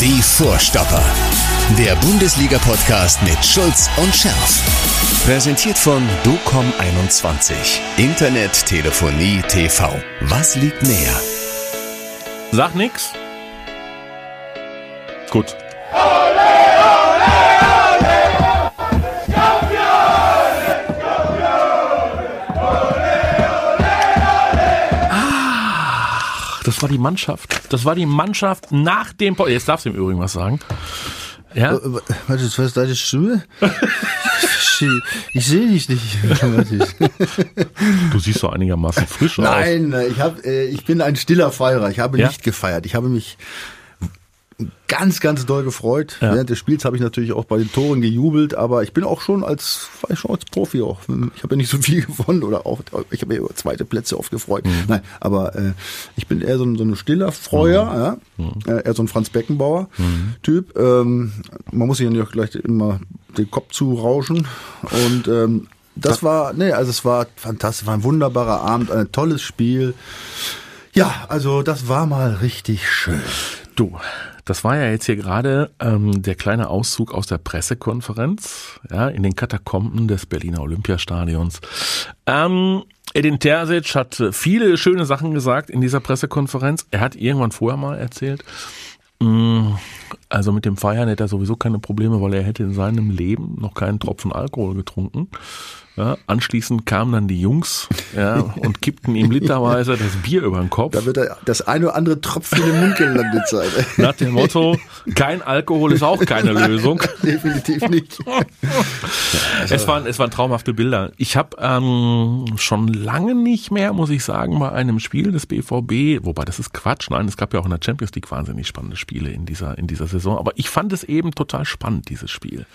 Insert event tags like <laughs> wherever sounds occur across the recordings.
Die Vorstopper. Der Bundesliga-Podcast mit Schulz und Scherf. Präsentiert von DOCOM21. Internet, Telefonie, TV. Was liegt näher? Sag nix. Gut. Ach, das war die Mannschaft. Das war die Mannschaft nach dem. Po Jetzt darfst du im Übrigen was sagen. Ja. Äh, Warte, was deine Stimme? Ich sehe dich nicht. Du siehst so einigermaßen frisch aus. Nein, ich, hab, äh, ich bin ein stiller Feierer. Ich habe Ja? nicht gefeiert. Ich habe mich ganz, ganz doll gefreut. Ja. Während des Spiels habe ich natürlich auch bei den Toren gejubelt, aber ich bin auch schon als, schon als Profi auch. Ich habe ja nicht so viel <laughs> gewonnen oder auch, ich habe mir über zweite Plätze oft gefreut. Mhm. Nein, aber äh, ich bin eher so ein, so ein stiller Freuer, Mhm. ja? Äh, eher so ein Franz Beckenbauer Typ. Ähm, man muss sich ja nicht auch gleich immer den Kopf zurauschen und ähm, das war, nee, also es war fantastisch, war ein wunderbarer Abend, ein tolles Spiel. Ja, also das war mal richtig schön. Du, das war ja jetzt hier gerade ähm, der kleine Auszug aus der Pressekonferenz, ja, in den Katakomben des Berliner Olympiastadions. Ähm, Edin Terzic hat viele schöne Sachen gesagt in dieser Pressekonferenz. Er hat irgendwann vorher mal erzählt, mh, also mit dem Feiern hätte er sowieso keine Probleme, weil er hätte in seinem Leben noch keinen Tropfen Alkohol getrunken. Ja, anschließend kamen dann die Jungs ja, <laughs> und kippten ihm literweise das Bier über den Kopf. Da wird er das eine oder andere Tropfen in den Mund gelandet sein. <laughs> Nach dem Motto, kein Alkohol ist auch keine <laughs> Lösung. Definitiv nicht. Es waren, es waren traumhafte Bilder. Ich habe ähm, schon lange nicht mehr, muss ich sagen, bei einem Spiel des BVB, wobei das ist Quatsch, nein, es gab ja auch in der Champions League wahnsinnig spannende Spiele in dieser, in dieser Saison, aber ich fand es eben total spannend, dieses Spiel.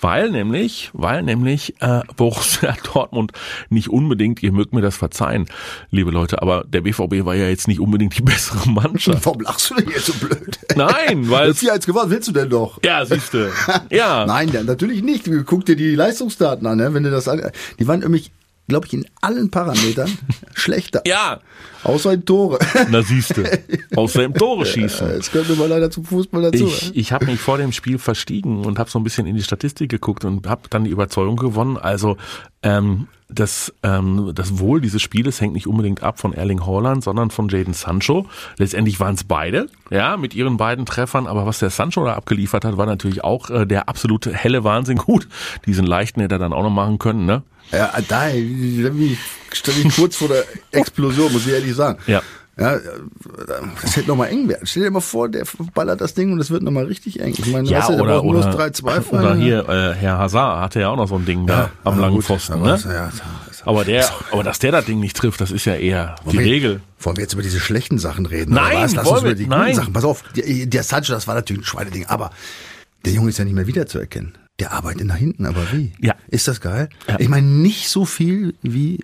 Weil nämlich, weil nämlich äh, Borussia <laughs> Dortmund nicht unbedingt, ihr mögt mir das verzeihen, liebe Leute, aber der BVB war ja jetzt nicht unbedingt die <laughs> bessere Mannschaft. Warum lachst du denn jetzt so blöd? Nein, weil Das 4-1 gewonnen, willst du denn doch? ja, siehste. Ja. <laughs> Nein, natürlich nicht. Guck dir die Leistungsdaten an, ne? wenn du das an, die waren nämlich, glaube ich, in allen Parametern <laughs> schlechter. Ja. Außer in Tore. Na siehste, außer im Tore <laughs> schießen. Jetzt kommt immer leider zum Fußball dazu. Ich, ich habe mich vor dem Spiel verstiegen und habe so ein bisschen in die Statistik geguckt und habe dann die Überzeugung gewonnen. Also ähm, das, ähm, das Wohl dieses Spieles hängt nicht unbedingt ab von Erling Haaland, sondern von Jaden Sancho. Letztendlich waren es beide, ja, mit ihren beiden Treffern. Aber was der Sancho da abgeliefert hat, war natürlich auch äh, der absolute helle Wahnsinn. Gut, diesen leichten hätte er dann auch noch machen können, ne? Ja, da ich stand ich kurz vor der Explosion, muss ich ehrlich sagen. Ja. Ja, das hätte nochmal eng werden. Stell dir mal vor, der ballert das Ding und es wird nochmal richtig eng. Ich meine, Ja, weißt du, der oder, oder, das 3-2 fallen. oder hier, äh, Herr Hazard hatte ja auch noch so ein Ding da am Ja, langen gut, Pfosten, ne? ja, das- Aber der, aber dass der das Ding nicht trifft, das ist ja eher die Wollen wir- Regel. Wollen wir jetzt über diese schlechten Sachen reden? Nein, oder was? Lass wollen uns über wir- die nein. guten Sachen. Pass auf, der, der Sancho, das war natürlich ein Schweineding, aber der Junge ist ja nicht mehr wiederzuerkennen. Der arbeitet nach hinten, aber wie? Ja. Ist das geil? Ja. Ich meine, nicht so viel wie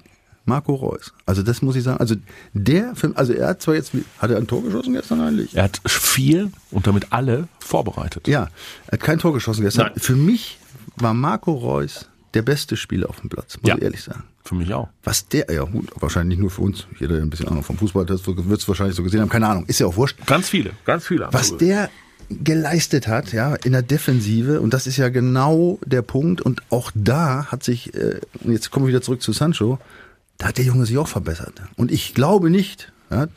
Marco Reus. Also das muss ich sagen. Also der, Film, also er hat zwar jetzt, hat er ein Tor geschossen gestern eigentlich? Er hat vier und damit alle vorbereitet. Ja, er hat kein Tor geschossen gestern. Nein. Für mich war Marco Reus der beste Spieler auf dem Platz, muss Ja. ich ehrlich sagen. Für mich auch. Was der, ja gut, wahrscheinlich nur für uns, jeder der ein bisschen Ahnung vom Fußball hat, wird es wahrscheinlich so gesehen haben, keine Ahnung, ist ja auch wurscht. Ganz viele, ganz viele. Was der geleistet hat, ja, in der Defensive, und das ist ja genau der Punkt, und auch da hat sich, äh, jetzt kommen wir wieder zurück zu Sancho, da hat der Junge sich auch verbessert. Und ich glaube nicht, ja,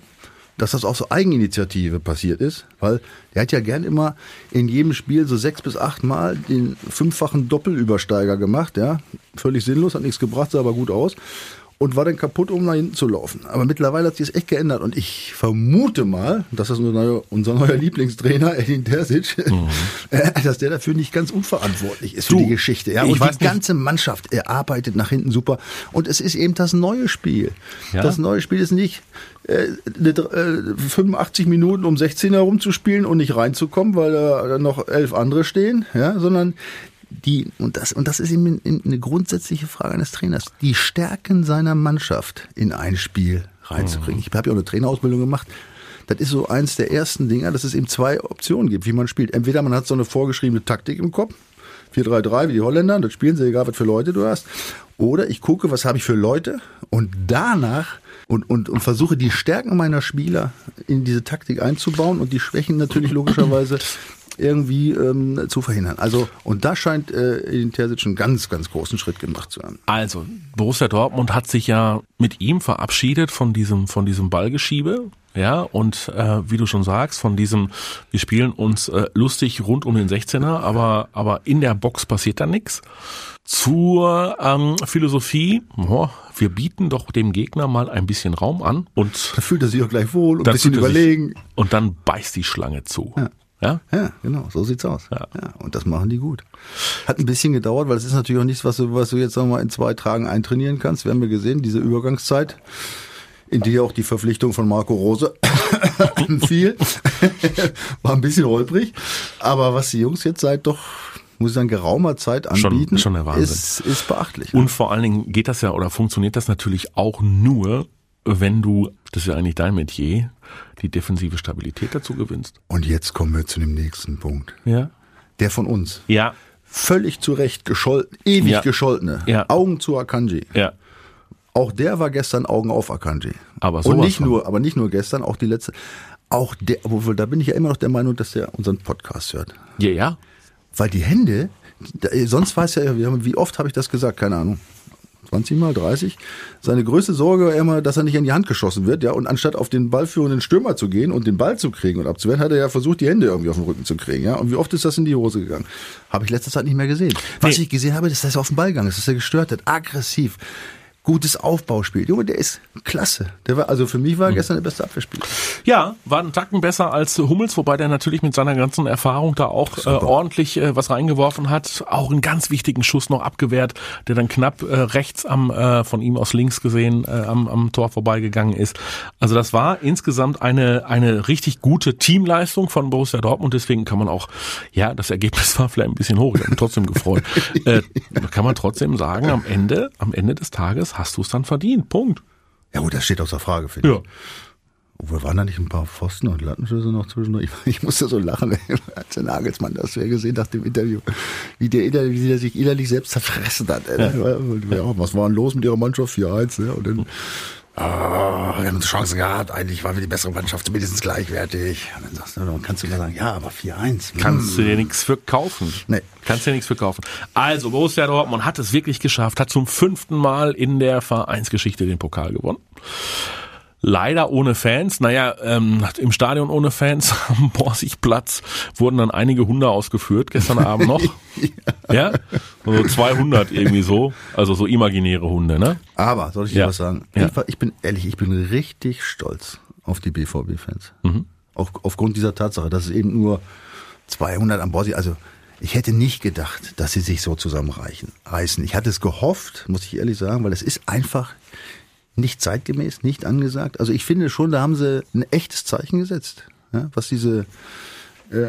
dass das auch so Eigeninitiative passiert ist, weil der hat ja gern immer in jedem Spiel so sechs bis acht Mal den fünffachen Doppelübersteiger gemacht, ja. Völlig sinnlos, hat nichts gebracht, sah aber gut aus. Und war dann kaputt, um nach hinten zu laufen. Aber mittlerweile hat sich das echt geändert. Und ich vermute mal, dass das unser neuer, unser neuer Lieblingstrainer, Edin Terzic, äh, <laughs> dass der dafür nicht ganz unverantwortlich ist für Du, die Geschichte. Ja, ich und weiß die nicht- ganze Mannschaft, er arbeitet nach hinten super. Und es ist eben das neue Spiel. Ja. Das neue Spiel ist nicht äh, eine, äh, 85 Minuten um 16 herumzuspielen und nicht reinzukommen, weil da noch elf andere stehen, ja, sondern die, und das, und das ist eben eine grundsätzliche Frage eines Trainers, die Stärken seiner Mannschaft in ein Spiel reinzukriegen. Ich habe ja auch eine Trainerausbildung gemacht. Das ist so eins der ersten Dinger, dass es eben zwei Optionen gibt, wie man spielt. Entweder man hat so eine vorgeschriebene Taktik im Kopf, 4-3-3 wie die Holländer, das spielen sie, egal was für Leute du hast. Oder ich gucke, was habe ich für Leute und danach und, und, und versuche die Stärken meiner Spieler in diese Taktik einzubauen und die Schwächen natürlich logischerweise <clears throat> irgendwie ähm, zu verhindern. Also, und da scheint äh, Edin Terzic einen ganz, ganz großen Schritt gemacht zu haben. Also, Borussia Dortmund hat sich ja mit ihm verabschiedet von diesem, von diesem Ballgeschiebe. Ja, und äh, wie du schon sagst, von diesem, wir spielen uns äh, lustig rund um den 16er, aber, aber in der Box passiert dann nichts. Zur ähm, Philosophie, oh, wir bieten doch dem Gegner mal ein bisschen Raum an und Da fühlt er sich auch gleich wohl und ein bisschen er sich- überlegen. Und dann beißt die Schlange zu. Ja. Ja? Ja, genau, so sieht's aus. Ja. und das machen die gut. Hat ein bisschen gedauert, weil es ist natürlich auch nichts, was du, was du jetzt sagen wir mal in zwei Tagen eintrainieren kannst. Wir haben ja gesehen, diese Übergangszeit, in die auch die Verpflichtung von Marco Rose <coughs> fiel, <laughs> war ein bisschen holprig. Aber was die Jungs jetzt seit doch, muss ich sagen, geraumer Zeit Schon- anbieten, schon der Wahnsinn. ist, ist beachtlich. Und vor allen Dingen geht das ja oder funktioniert das natürlich auch nur, wenn du, das ist ja eigentlich dein Metier, die defensive Stabilität dazu gewinnst. Und jetzt kommen wir zu dem nächsten Punkt. Ja. Der von uns. Ja, Völlig zu Recht gescholten, ewig Ja. gescholtene. Ja. Augen zu Akanji. ja. Auch der war gestern Augen auf Akanji. Aber und sowas nicht nur, aber nicht nur gestern, auch die letzte. Auch der, obwohl da bin ich ja immer noch der Meinung, dass der unseren Podcast hört. Ja, ja. Weil die Hände, sonst weiß ja, wie oft habe ich das gesagt, keine Ahnung. 20 mal, 30. Seine größte Sorge war immer, dass er nicht in die Hand geschossen wird, ja. Und anstatt auf den ballführenden Stürmer zu gehen und den Ball zu kriegen und abzuwehren, hat er ja versucht, die Hände irgendwie auf den Rücken zu kriegen, ja. Und wie oft ist das in die Hose gegangen? Habe ich letzte Zeit nicht mehr gesehen. Was Nee. ich gesehen habe, ist, dass er auf den Ball gegangen ist, dass er gestört hat, aggressiv. Gutes Aufbauspiel. Junge, der ist klasse. Der war, also für mich war er gestern der beste Abwehrspieler. Ja, war ein Tacken besser als Hummels, wobei der natürlich mit seiner ganzen Erfahrung da auch äh, ordentlich äh, was reingeworfen hat. Auch einen ganz wichtigen Schuss noch abgewehrt, der dann knapp äh, rechts am äh, von ihm aus links gesehen äh, am, am Tor vorbeigegangen ist. Also das war insgesamt eine eine richtig gute Teamleistung von Borussia Dortmund. Deswegen kann man auch, ja, das Ergebnis <laughs> war vielleicht ein bisschen hoch. Ich habe mich trotzdem gefreut. äh, kann man trotzdem sagen, am Ende, am Ende des Tages hast du es dann verdient. Punkt. Ja gut, das steht außer Frage, finde Ja. ich. Obwohl, waren da nicht ein paar Pfosten und Lattenschüsse noch zwischendurch? Ich, ich musste so lachen, <laughs> als der Nagelsmann das ja gesehen nach dem Interview, wie der, wie der sich innerlich selbst zerfressen hat. ey. Ja. was war denn los mit ihrer Mannschaft? 4-1, ne? Und dann, ah, wir haben Chancen gehabt, eigentlich waren wir die bessere Mannschaft, zumindest gleichwertig. Und dann sagst du, dann kannst du immer sagen, ja, aber 4-1. Kannst du dir nichts für kaufen. Nee. Kannst dir nichts für kaufen. Also, Borussia Dortmund hat es wirklich geschafft, hat zum fünften Mal in der Vereinsgeschichte den Pokal gewonnen. Leider ohne Fans. Naja, ähm, im Stadion ohne Fans <laughs> am Borsigplatz wurden dann einige Hunde ausgeführt, gestern Abend noch. <laughs> ja. So 200 irgendwie so. Also so imaginäre Hunde, ne? Aber, soll ich dir Ja. was sagen? Ja. Ich, bin ehrlich, ich bin richtig stolz auf die BVB-Fans. Mhm. Auch aufgrund dieser Tatsache, dass es eben nur 200 an Bord sind. Also, ich hätte nicht gedacht, dass sie sich so zusammenreichen, reißen. Ich hatte es gehofft, muss ich ehrlich sagen, weil es ist einfach nicht zeitgemäß, nicht angesagt. Also ich finde schon, da haben sie ein echtes Zeichen gesetzt, ja, was diese äh,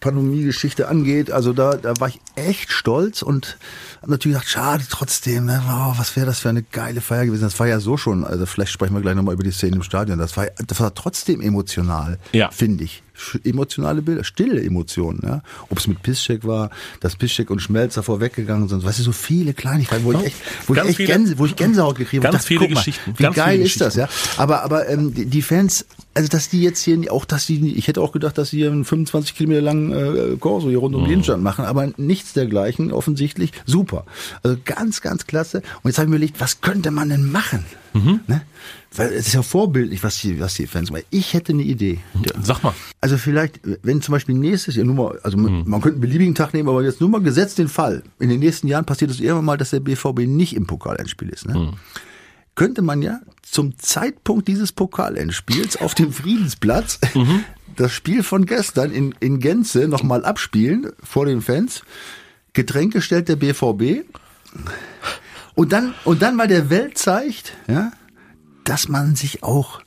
Pandemie-Geschichte angeht. Also da, da war ich echt stolz und habe natürlich gedacht, schade trotzdem, ne? oh, was wäre das für eine geile Feier gewesen. Das war ja so schon, also vielleicht sprechen wir gleich nochmal über die Szene im Stadion. Das war, das war trotzdem emotional, Ja. finde ich. Emotionale Bilder, stille Emotionen. Ja? Ob es mit Piszczek war, dass Piszczek und Schmelzer vorweggegangen sind. Weißt du, so viele Kleinigkeiten, wo ich echt, wo ich echt viele- Gänse, wo ich Gänsehaut gekriegt habe. Ganz Ich viele mal, Geschichten, Wie geil ist das, ja? Aber, aber ähm, die, die Fans, also dass die jetzt hier auch, dass die, ich hätte auch gedacht, dass sie hier einen 25 Kilometer langen äh, Korso hier rund um die Innenstadt machen, aber nichts dergleichen, offensichtlich. Super. Also ganz, ganz klasse. Und jetzt habe ich mir überlegt, was könnte man denn machen? Ne? Weil es ist ja vorbildlich, was die, was die Fans machen. Ich hätte eine Idee. Sag mal. Also vielleicht, wenn zum Beispiel nächstes Jahr, nur mal, also man- man könnte einen beliebigen Tag nehmen, aber jetzt nur mal gesetzt den Fall. In den nächsten Jahren passiert es irgendwann mal, dass der BVB nicht im Pokalendspiel ist. Ne? Könnte man ja zum Zeitpunkt dieses Pokalendspiels auf dem Friedensplatz <laughs> das Spiel von gestern in, in Gänze nochmal abspielen vor den Fans. Getränke stellt der BVB. Und dann, und dann mal der Welt zeigt, ja, dass man sich auch,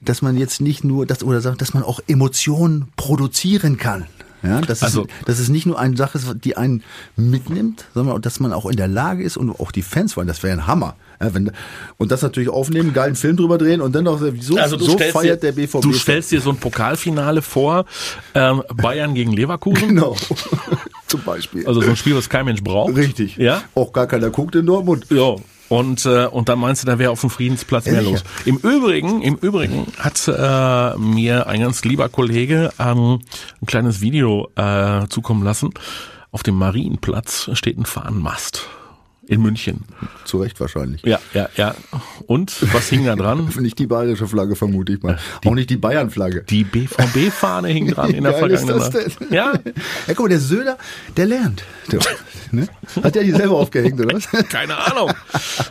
dass man jetzt nicht nur, das oder dass man auch Emotionen produzieren kann. Ja, dass, Also- es, dass es nicht nur eine Sache ist, die einen mitnimmt, sondern dass man auch in der Lage ist und auch die Fans wollen, das wäre ein Hammer. Ja, wenn, und das natürlich aufnehmen, einen geilen Film drüber drehen und dann noch so, Also so feiert dir, der BVB. Du stellst dir so ein Pokalfinale vor, ähm, Bayern gegen Leverkusen. genau. <laughs> Zum Beispiel. Also so ein Spiel, was kein Mensch braucht. Richtig. Ja. Auch gar keiner guckt in Dortmund. Ja. Und, äh, und dann meinst du, da wäre auf dem Friedensplatz mehr los. Im Übrigen, im Übrigen hat äh, mir ein ganz lieber Kollege ähm, ein kleines Video äh, zukommen lassen. Auf dem Marienplatz steht ein Fahnenmast in München. Zu Recht wahrscheinlich. Ja, ja, ja. Und was hing da dran? <laughs> Nicht die bayerische Flagge, vermute ich mal. Auch nicht die Bayern-Flagge. Die BVB-Fahne hing dran in der <laughs> geil ist das denn? Ja, Ja, guck mal, der Söder, der lernt. Der, ne? Hat der die selber aufgehängt, oder was? <laughs> keine Ahnung.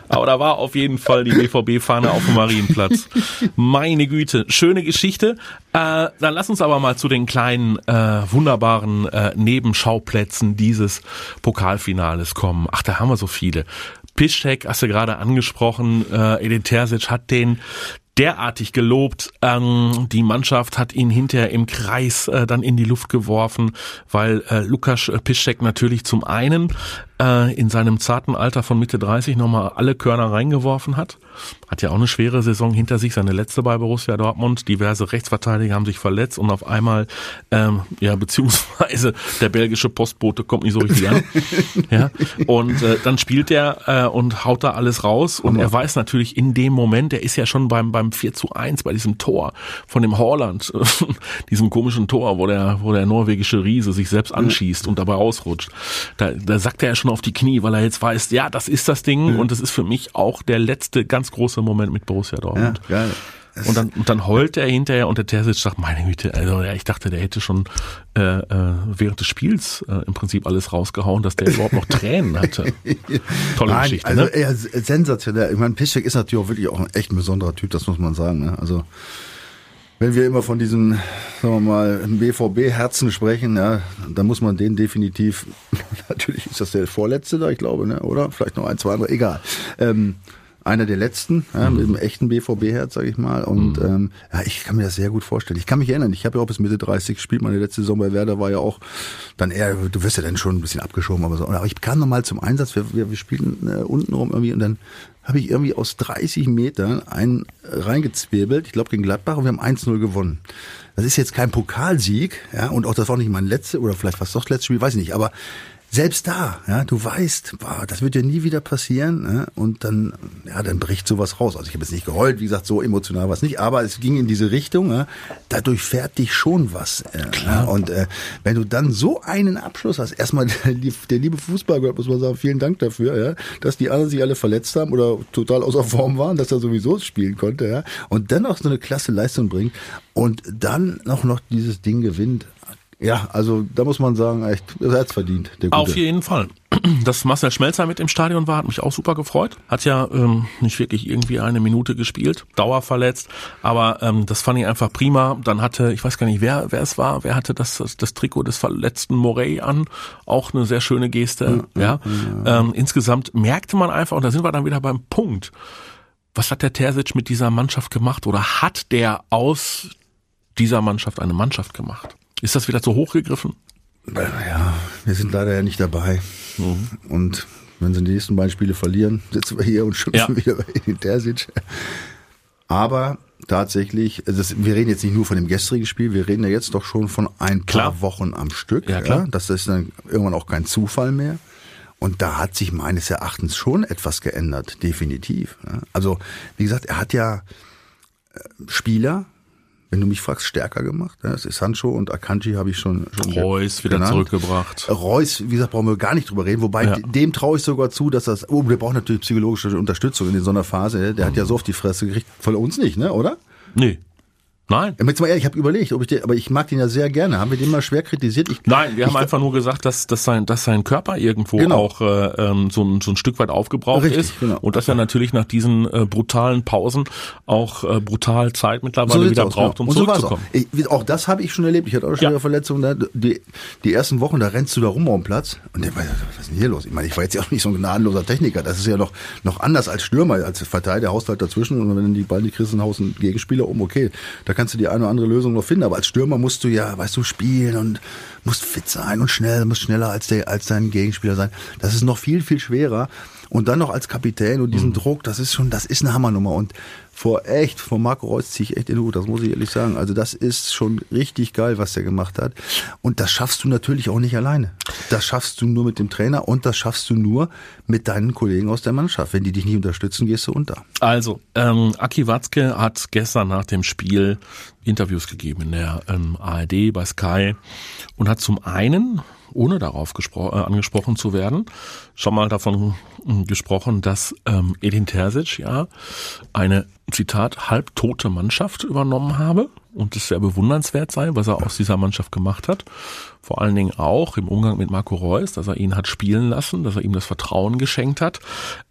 Aber da war auf jeden Fall die BVB-Fahne auf dem Marienplatz. Meine Güte, schöne Geschichte. Äh, dann lass uns aber mal zu den kleinen, äh, wunderbaren äh, Nebenschauplätzen dieses Pokalfinales kommen. Ach, da haben wir so viele. Piszczek hast du gerade angesprochen. Äh, Edin Terzic hat den derartig gelobt. Ähm, die Mannschaft hat ihn hinterher im Kreis äh, dann in die Luft geworfen, weil äh, Lukas Piszczek natürlich zum einen äh, in seinem zarten Alter von Mitte 30 nochmal alle Körner reingeworfen hat. Hat ja auch eine schwere Saison hinter sich, seine letzte bei Borussia Dortmund. Diverse Rechtsverteidiger haben sich verletzt und auf einmal, ähm, ja, beziehungsweise <laughs> der belgische Postbote kommt nicht so richtig an. <laughs> ja, und äh, dann spielt er äh, und haut da alles raus und er weiß natürlich in dem Moment, er ist ja schon beim, beim 4 zu 1 bei diesem Tor von dem Holland, <laughs> diesem komischen Tor, wo der, wo der norwegische Riese sich selbst anschießt und dabei ausrutscht. Da, da sackt er ja schon auf die Knie, weil er jetzt weiß, ja, das ist das Ding und das ist für mich auch der letzte ganz große Moment mit Borussia Dortmund. geil. Und dann, und dann heult er hinterher und der Terzic sagt, meine Güte, also ja, ich dachte, der hätte schon äh, äh, während des Spiels äh, im Prinzip alles rausgehauen, dass der überhaupt noch Tränen hatte. <laughs> Tolle Nein, Geschichte, also ne? eher sensationell. Ich meine, Piszczek ist natürlich auch wirklich auch ein echt ein besonderer Typ, das muss man sagen. Ne? Also wenn wir immer von diesen, sagen wir mal, BVB-Herzen sprechen, ja, dann muss man den definitiv, <laughs> natürlich ist das der vorletzte da, ich glaube, ne? oder? Vielleicht noch ein, zwei andere, egal. Ähm, einer der letzten, ja, mit dem echten BVB-Herz, sage ich mal. Und ähm, ja, ich kann mir das sehr gut vorstellen. Ich kann mich erinnern, ich habe ja auch bis Mitte 30 gespielt. Meine letzte Saison bei Werder war ja auch dann eher, du wirst ja dann schon ein bisschen abgeschoben, aber so. Aber ich kam nochmal zum Einsatz. Wir, wir, wir spielten äh, unten rum irgendwie und dann habe ich irgendwie aus 30 Metern einen reingezwirbelt, ich glaube gegen Gladbach, und wir haben 1-0 gewonnen. Das ist jetzt kein Pokalsieg, ja, und auch das war nicht mein letztes oder vielleicht was doch das letzte Spiel, weiß ich nicht, aber selbst da, ja, du weißt, boah, das wird dir nie wieder passieren, ja, und dann, ja, dann bricht sowas raus. Also ich habe jetzt nicht geheult, wie gesagt, so emotional war es nicht, aber es ging in diese Richtung, ja, dadurch fährt dich schon was. Äh, ja, und äh, wenn du dann so einen Abschluss hast, erstmal <laughs> der, der liebe Fußballgott, muss man sagen, vielen Dank dafür, ja, dass die anderen sich alle verletzt haben oder total außer Form waren, dass er sowieso spielen konnte, ja, und dann auch so eine klasse Leistung bringt und dann noch noch dieses Ding gewinnt. Ja, also da muss man sagen, echt, das hat's verdient. Auf jeden Fall. <clears throat> Dass Marcel Schmelzer mit im Stadion war, hat mich auch super gefreut. Hat ja ähm, nicht wirklich irgendwie eine Minute gespielt, dauerverletzt, aber ähm, das fand ich einfach prima. Dann hatte, ich weiß gar nicht, wer wer es war, wer hatte das das, das Trikot des verletzten Morey an, auch eine sehr schöne Geste. ja, Ähm, insgesamt merkte man einfach, und da sind wir dann wieder beim Punkt. Was hat der Terzic mit dieser Mannschaft gemacht oder hat der aus dieser Mannschaft eine Mannschaft gemacht? Ist das wieder zu hoch gegriffen? Ja, wir sind leider ja nicht dabei. Und wenn sie die nächsten beiden Spiele verlieren, sitzen wir hier und schimpfen Ja. wieder bei Terzic. Aber tatsächlich, also das, wir reden jetzt nicht nur von dem gestrigen Spiel, wir reden ja jetzt doch schon von ein paar Klar. Wochen am Stück. Ja, klar. Das ist dann irgendwann auch kein Zufall mehr. Und da hat sich meines Erachtens schon etwas geändert, definitiv. ja. Also, wie gesagt, er hat ja äh, Spieler, wenn du mich fragst, stärker gemacht. Ja, Das ist Sancho und Akanji habe ich schon, schon Reus wieder genannt. zurückgebracht. Reus, wie gesagt, brauchen wir gar nicht drüber reden. Wobei Ja. dem traue ich sogar zu, dass das. Oh, der braucht natürlich psychologische Unterstützung in so einer Phase. Der hat ja so auf die Fresse gekriegt. Von uns nicht, ne? Oder? Nee. Nein. Jetzt mal ehrlich, ich habe überlegt, ob ich den, aber ich mag den ja sehr gerne. Haben wir den mal schwer kritisiert? Ich, Nein, wir haben einfach nur gesagt, dass, dass, sein, dass sein Körper irgendwo Genau. auch äh, ähm, so, ein, so ein Stück weit aufgebraucht Richtig, ist genau. und dass er natürlich nach diesen äh, brutalen Pausen auch äh, brutal Zeit mittlerweile sieht's wieder aus, braucht, genau. um Und so zurückzukommen. Auch. Ich, auch das habe ich schon erlebt. Ich hatte auch schon Ja. wieder Verletzungen. Da. Die, die ersten Wochen, da rennst du da rum auf dem Platz. Und der, was ist denn hier los? Ich meine, ich war jetzt ja auch nicht so ein gnadenloser Techniker. Das ist ja noch, noch anders als Stürmer, als Verteidiger, haust halt dazwischen. Und wenn du die Ball nicht kriegst, dann haust einen Gegenspieler um. Okay, da kannst du die eine oder andere Lösung noch finden. Aber als Stürmer musst du ja, weißt du, spielen und musst fit sein und schnell, musst schneller als, der, als dein Gegenspieler sein. Das ist noch viel, viel schwerer. Und dann noch als Kapitän und diesen mhm. Druck, das ist schon, das ist eine Hammernummer. Und vor echt, vor Marco Reus ziehe ich echt in den Hut, das muss ich ehrlich sagen. Also das ist schon richtig geil, was der gemacht hat. Und das schaffst du natürlich auch nicht alleine. Das schaffst du nur mit dem Trainer und das schaffst du nur mit deinen Kollegen aus der Mannschaft. Wenn die dich nicht unterstützen, gehst du unter. Also, ähm, Aki Watzke hat gestern nach dem Spiel Interviews gegeben in der ähm, ARD bei Sky und hat zum einen ohne darauf äh, angesprochen zu werden, schon mal davon hm, gesprochen, dass ähm, Edin Terzic ja eine, Zitat, halbtote Mannschaft übernommen habe und es sehr bewundernswert sei, was er aus dieser Mannschaft gemacht hat. Vor allen Dingen auch im Umgang mit Marco Reus, dass er ihn hat spielen lassen, dass er ihm das Vertrauen geschenkt hat.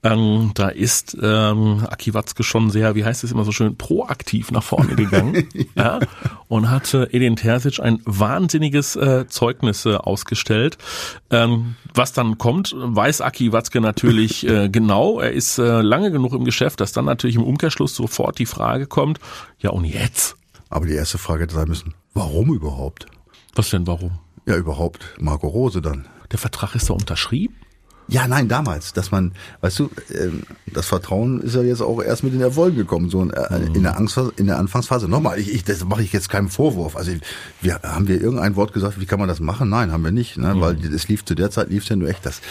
Ähm, da ist ähm, Aki Watzke schon sehr, wie heißt es immer so schön, proaktiv nach vorne gegangen <laughs> ja. und hatte Edin Terzic ein wahnsinniges äh, Zeugnis äh, ausgestellt. Ähm, was dann kommt, weiß Aki Watzke natürlich äh, <laughs> genau. Er ist äh, lange genug im Geschäft, dass dann natürlich im Umkehrschluss sofort die Frage kommt, ja und jetzt? Aber die erste Frage hätte sein müssen, warum überhaupt? Was denn, warum? Ja, überhaupt Marco Rose dann. Der Vertrag ist da unterschrieben? Ja, nein, damals, dass man, weißt du, ähm, das Vertrauen ist ja jetzt auch erst mit den Erfolgen gekommen, so äh, in der Angstphase, in der Anfangsphase. Nochmal, ich, ich, das mache ich jetzt keinen Vorwurf. Also, wir haben wir irgendein Wort gesagt, wie kann man das machen? Nein, haben wir nicht, ne? weil es lief zu der Zeit lief es ja nur echt das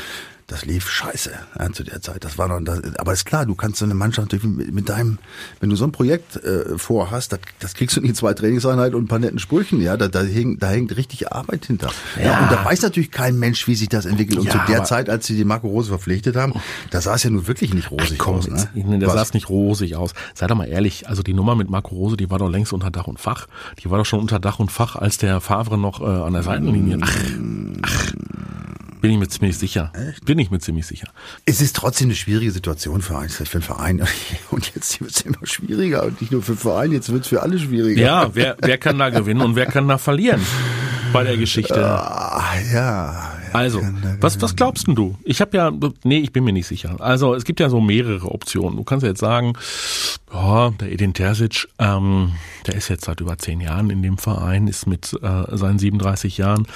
das lief scheiße ja, zu der Zeit. Das war noch, das, aber ist klar, du kannst so eine Mannschaft mit, mit deinem, wenn du so ein Projekt äh, vorhast, das, das kriegst du nicht zwei Trainingseinheiten und ein paar netten Sprüchen, ja, da, da, hängt, da hängt richtig Arbeit hinter. Ja. ja. und da weiß natürlich kein Mensch, wie sich das entwickelt. Und ja, zu der Zeit, als sie die Marco Rose verpflichtet haben, da sah es ja nun wirklich nicht rosig Ach, komm, aus. Ne? Der sah es nicht rosig aus. Sei doch mal ehrlich, also die Nummer mit Marco Rose, die war doch längst unter Dach und Fach. Die war doch schon unter Dach und Fach, als der Favre noch äh, an der Seitenlinie. Ach, ach. Bin ich mir ziemlich sicher. Echt? Bin ich mir ziemlich sicher. Es ist trotzdem eine schwierige Situation für einen, für den Verein. <laughs> Und jetzt wird es immer schwieriger. Und nicht nur für den Verein, jetzt wird es für alle schwieriger. Ja, wer, wer kann da gewinnen und wer kann da verlieren bei der Geschichte? Ah, ja, also, was, was glaubst denn du? Ich habe ja, nee, ich bin mir nicht sicher. Also, es gibt ja so mehrere Optionen. Du kannst ja jetzt sagen, ja, der Edin Terzic, ähm, der ist jetzt seit über zehn Jahren in dem Verein, ist mit äh, seinen 37 Jahren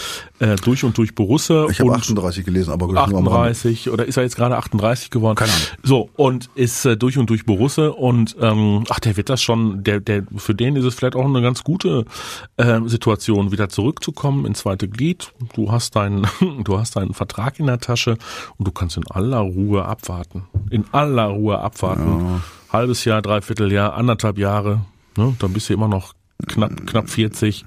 äh, durch und durch Borusse. Ich habe 38 gelesen, aber 38 oder ist er jetzt gerade 38 geworden? Keine Ahnung. So und ist äh, durch und durch Borusse und ähm, ach, der wird das schon. Der, der für den ist es vielleicht auch eine ganz gute äh, Situation, wieder zurückzukommen ins zweite Glied. Du hast deinen, <laughs> du hast deinen Vertrag in der Tasche und du kannst in aller Ruhe abwarten. In aller Ruhe abwarten. Ja. Halbes Jahr, dreiviertel Jahr, anderthalb Jahre. Ne? Dann bist du immer noch knapp, knapp 40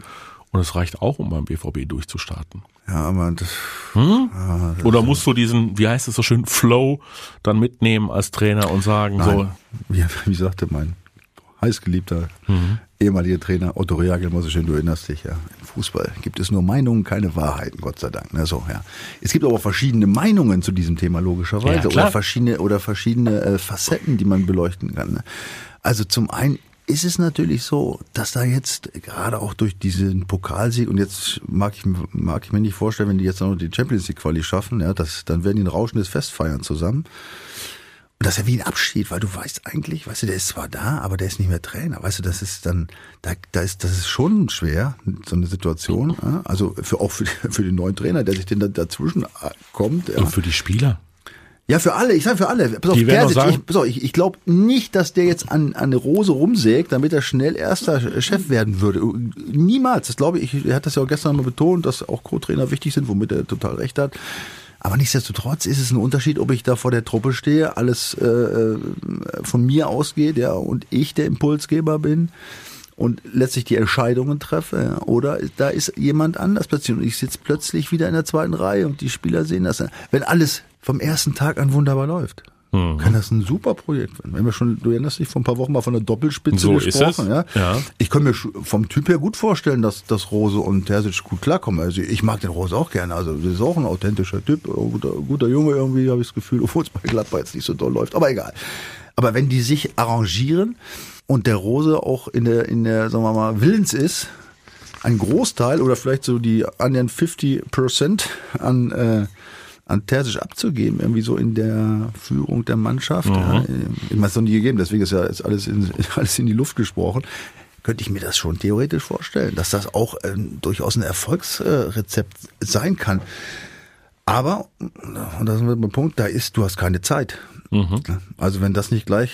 und es reicht auch, um beim BVB durchzustarten. Ja, aber das, hm? ja, das Oder musst du diesen, wie heißt es so schön, Flow dann mitnehmen als Trainer und sagen Nein. so. Wie, <laughs> wie sagte mein heißgeliebter mhm. ehemaliger Trainer Otto Reagel, muss ich schön, du erinnerst dich, ja. Fußball gibt es nur Meinungen, keine Wahrheiten, Gott sei Dank. Na so, ja. Es gibt aber verschiedene Meinungen zu diesem Thema, logischerweise. Ja, oder verschiedene, oder verschiedene äh, Facetten, die man beleuchten kann. Ne? Also zum einen ist es natürlich so, dass da jetzt gerade auch durch diesen Pokalsieg und jetzt mag ich, mag ich mir nicht vorstellen, wenn die jetzt noch die Champions League Quali schaffen, ja, das, dann werden die ein rauschendes Fest feiern zusammen. Und das ist ja wie ein Abschied, weil du weißt eigentlich, weißt du, der ist zwar da, aber der ist nicht mehr Trainer. Weißt du, das ist dann, da, da ist, das ist schon schwer, so eine Situation. Ja? Also für, auch für, <laughs> für den neuen Trainer, der sich denn da, dazwischen kommt. Ja. Und für die Spieler. Ja, für alle, ich sage für alle. Pass auf, die Persic, sagen, ich, pass auf, ich, ich glaube nicht, dass der jetzt an, an eine Rose rumsägt, damit er schnell erster Chef werden würde. Niemals. Das glaube ich, er hat das ja auch gestern mal betont, dass auch Co-Trainer wichtig sind, womit er total recht hat. Aber nichtsdestotrotz ist es ein Unterschied, ob ich da vor der Truppe stehe, alles äh, äh von mir ausgeht, ja, und ich der Impulsgeber bin und letztlich die Entscheidungen treffe. Oder da ist jemand anders plötzlich und ich sitze plötzlich wieder in der zweiten Reihe und die Spieler sehen das. Wenn alles vom ersten Tag an wunderbar läuft. Mhm. Kann das ein super Projekt werden. Wenn wir schon, du erinnerst dich vor ein paar Wochen mal von der Doppelspitze so gesprochen, ja? ja. Ich kann mir vom Typ her gut vorstellen, dass, dass Rose und Terzic gut klarkommen. Also ich mag den Rose auch gerne. Also das ist auch ein authentischer Typ, guter, guter Junge irgendwie, habe ich das Gefühl, <laughs> obwohl es bei Gladbach jetzt nicht so doll läuft. Aber egal. Aber wenn die sich arrangieren und der Rose auch in der, in der, sagen wir mal, Willens ist, ein Großteil oder vielleicht so die annähernd 50 Prozent an äh, an Terzic abzugeben, irgendwie so in der Führung der Mannschaft. Mhm. Ja, immer so nie gegeben, deswegen ist ja jetzt alles in, <laughs> alles in die Luft gesprochen. Könnte ich mir das schon theoretisch vorstellen, dass das auch ähm, durchaus ein Erfolgsrezept sein kann. Aber, und da sind wir beim Punkt, da ist, du hast keine Zeit. Mhm. Also wenn das nicht gleich,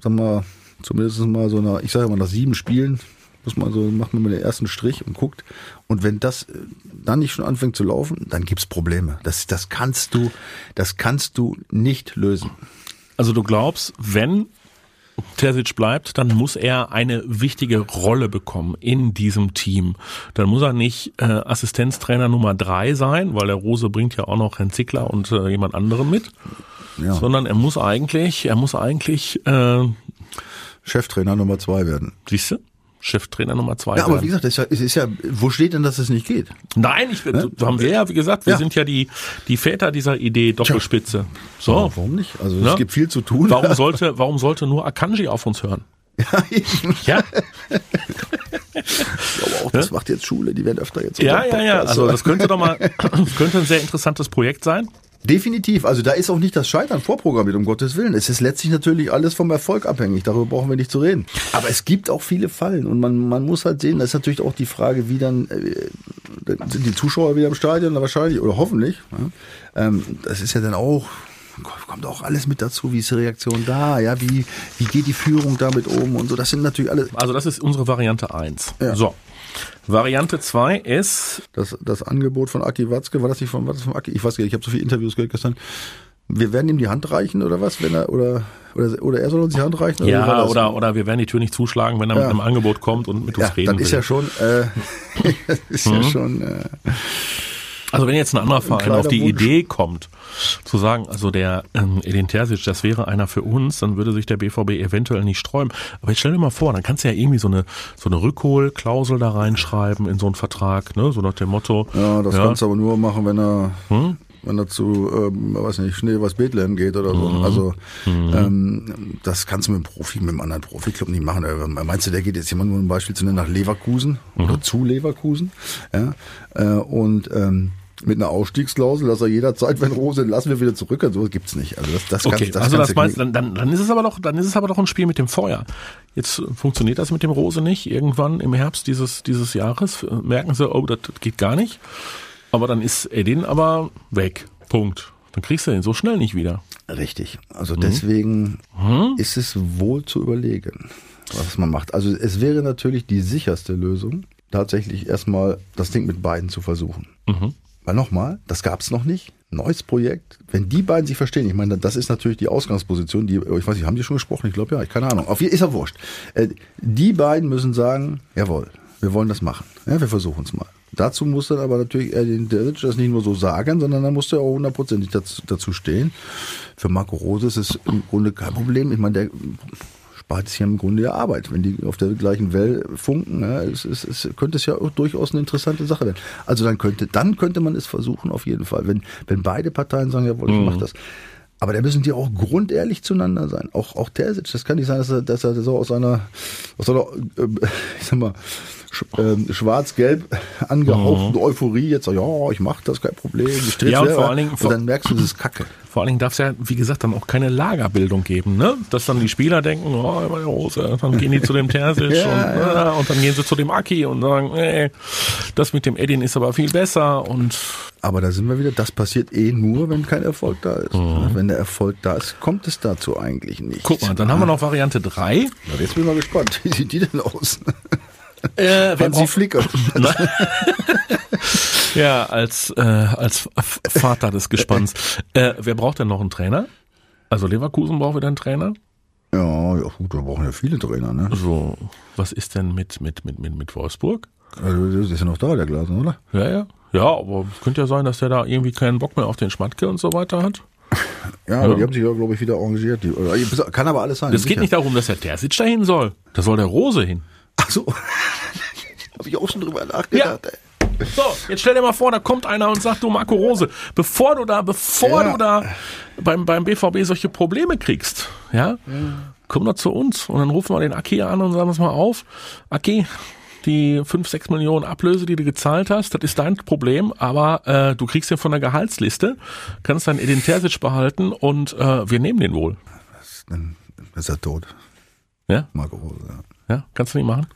sagen wir, zumindest mal so nach, ich sage mal nach sieben Spielen, muss man so, macht man mal den ersten Strich und guckt. Und wenn das äh, dann nicht schon anfängt zu laufen, dann gibt's Probleme. Das, das kannst du, das kannst du nicht lösen. Also du glaubst, wenn Terzic bleibt, dann muss er eine wichtige Rolle bekommen in diesem Team. Dann muss er nicht äh, Assistenztrainer Nummer drei sein, weil der Rose bringt ja auch noch Herrn Zickler und äh, jemand anderen mit, Ja. sondern er muss eigentlich, er muss eigentlich, äh, Cheftrainer Nummer zwei werden. siehst du, Cheftrainer Nummer zwei. Ja, aber werden. wie gesagt, es ist ja, es ist ja, wo steht denn, dass es nicht geht? Nein, ich, ne? so haben wir ja, wie gesagt, wir Ja. sind ja die, die Väter dieser Idee Doppelspitze. So. Warum nicht? Also Ja. es gibt viel zu tun. Warum <laughs> sollte, warum sollte nur Akanji auf uns hören? ja, <laughs> ich Ja, glaube auch, das macht jetzt Schule, die werden öfter jetzt. ja, ja, ja. Also das könnte doch mal, <laughs> könnte ein sehr interessantes Projekt sein. Definitiv. Also da ist auch nicht das Scheitern vorprogrammiert, um Gottes Willen. Es ist letztlich natürlich alles vom Erfolg abhängig. Darüber brauchen wir nicht zu reden. Aber es gibt auch viele Fallen und man, man muss halt sehen, das ist natürlich auch die Frage, wie dann äh, sind die Zuschauer wieder im Stadion wahrscheinlich oder hoffentlich. Ja? Ähm, das ist ja dann auch kommt auch alles mit dazu, wie ist die Reaktion da, ja, wie wie geht die Führung damit um und so. Das sind natürlich alle Also das ist unsere Variante eins. Ja. So. Variante zwei ist, das, das Angebot von Aki Watzke, war das nicht von, war das von Aki? Ich weiß gar nicht, ich habe so viele Interviews gehört gestern. Wir werden ihm die Hand reichen oder was, wenn er oder oder, oder er soll uns die Hand reichen war ja, das? oder, oder wir werden die Tür nicht zuschlagen, wenn er mit Ja. einem Angebot kommt und mit uns ja, reden dann will. ist ja schon äh, das <laughs> ist ja schon äh, Also wenn jetzt ein anderer Verein auf die Wunsch. Idee kommt, zu sagen, also der ähm, Edin Terzic, das wäre einer für uns, dann würde sich der BVB eventuell nicht sträuben. Aber jetzt stell dir mal vor, dann kannst du ja irgendwie so eine so eine Rückholklausel da reinschreiben in so einen Vertrag, ne, so nach dem Motto. ja, das kannst du aber nur machen, wenn er Hm? Wenn er zu, ähm, weiß nicht, Schnee was Bethlehem geht oder so. Mhm. Also ähm, das kannst du mit einem Profi, mit einem anderen Profiklub nicht machen. Äh, Meinst du, der geht jetzt jemand nur ein Beispiel zu nennen nach Leverkusen Mhm. oder zu Leverkusen? Ja, äh, und ähm, mit einer Ausstiegsklausel, dass er jederzeit, wenn Rose, lassen wir wieder zurück. Also sowas gibt's nicht. Also das, das Okay, das also das meinst, dann, dann, dann ist es aber doch, dann ist es aber doch ein Spiel mit dem Feuer. Jetzt funktioniert das mit dem Rose nicht. Irgendwann im Herbst dieses, dieses Jahres äh, merken sie, oh, das, das geht gar nicht. Aber dann ist Edin aber weg. Punkt. Dann kriegst du den so schnell nicht wieder. Richtig. Also Mhm. deswegen ist es wohl zu überlegen, was man macht. Also es wäre natürlich die sicherste Lösung, tatsächlich erstmal das Ding mit beiden zu versuchen. Mhm. Weil nochmal, das gab es noch nicht. Neues Projekt. Wenn die beiden sich verstehen, ich meine, das ist natürlich die Ausgangsposition, die, ich weiß nicht, haben die schon gesprochen? Ich glaube ja, ich keine Ahnung. Auf jeden ist ja wurscht. Äh, Die beiden müssen sagen, jawohl, wir wollen das machen. Ja, wir versuchen es mal. Dazu muss dann aber natürlich Edin Terzic das nicht nur so sagen, sondern dann muss er auch hundertprozentig dazu, stehen. Für Marco Rose ist es im Grunde kein Problem. Ich meine, der spart sich ja im Grunde ja Arbeit. Wenn die auf der gleichen Welle funken, ja, es, es, es könnte es ja auch durchaus eine interessante Sache werden. Also dann könnte, dann könnte man es versuchen, auf jeden Fall. Wenn, wenn beide Parteien sagen, jawohl, ich mach das. Aber da müssen die auch grundehrlich zueinander sein. Auch, auch Terzic, das kann nicht sein, dass er, dass er so aus einer, aus einer, äh, <laughs> ich sag mal, ähm, schwarz-gelb <laughs> angehauchten Euphorie jetzt ja, ich mach das, kein Problem, ich trete Mhm. Ja, und selber. vor allen Dingen- und dann merkst du, das ist Kacke. Vor allen Dingen darf es ja, wie gesagt, dann auch keine Lagerbildung geben, ne? Dass dann die Spieler denken, oh, meine Rose, dann gehen die zu dem Terzic Ja, <laughs> und, ja. äh, und dann gehen sie zu dem Aki und sagen, nee, das mit dem Edin ist aber viel besser und Aber da sind wir wieder, das passiert eh nur, wenn kein Erfolg da ist. Mhm. Wenn der Erfolg da ist, kommt es dazu eigentlich nicht. guck mal, dann haben wir noch Variante drei. Na, jetzt bin ich mal gespannt. <laughs> Wie sieht die denn aus? Äh, Hansi Flicker. <laughs> <laughs> ja, als, äh, als Vater des Gespanns. äh, wer braucht denn noch einen Trainer? Also Leverkusen braucht wieder einen Trainer. Ja, ja, gut, da brauchen ja viele Trainer, ne? So, was ist denn mit, mit, mit, mit, mit Wolfsburg? Also, das ist ja noch da, der Glasen, oder? Ja, ja. Ja, aber könnte ja sein, dass der da irgendwie keinen Bock mehr auf den Schmatke und so weiter hat. Ja, aber Ja. die haben sich ja, glaube ich, wieder arrangiert. Die, oder, kann aber alles sein. Es geht nicht darum, dass der Terzic dahin soll. Da soll der Rose hin. Ach so. <laughs> Habe ich auch schon drüber nachgedacht. ey. So, jetzt stell dir mal vor, da kommt einer und sagt, du Marco Rose, bevor du da, bevor Ja. du da beim, beim BVB solche Probleme kriegst, ja, komm doch zu uns und dann rufen wir den Aki an und sagen uns mal auf, Aki, die 5, 6 Millionen Ablöse, die du gezahlt hast, das ist dein Problem, aber äh, du kriegst den von der Gehaltsliste, kannst dann Edin Terzic behalten und äh, wir nehmen den wohl. Dann ist er tot. Ja, Marco Rose. Ja. Ja, kannst du nicht machen?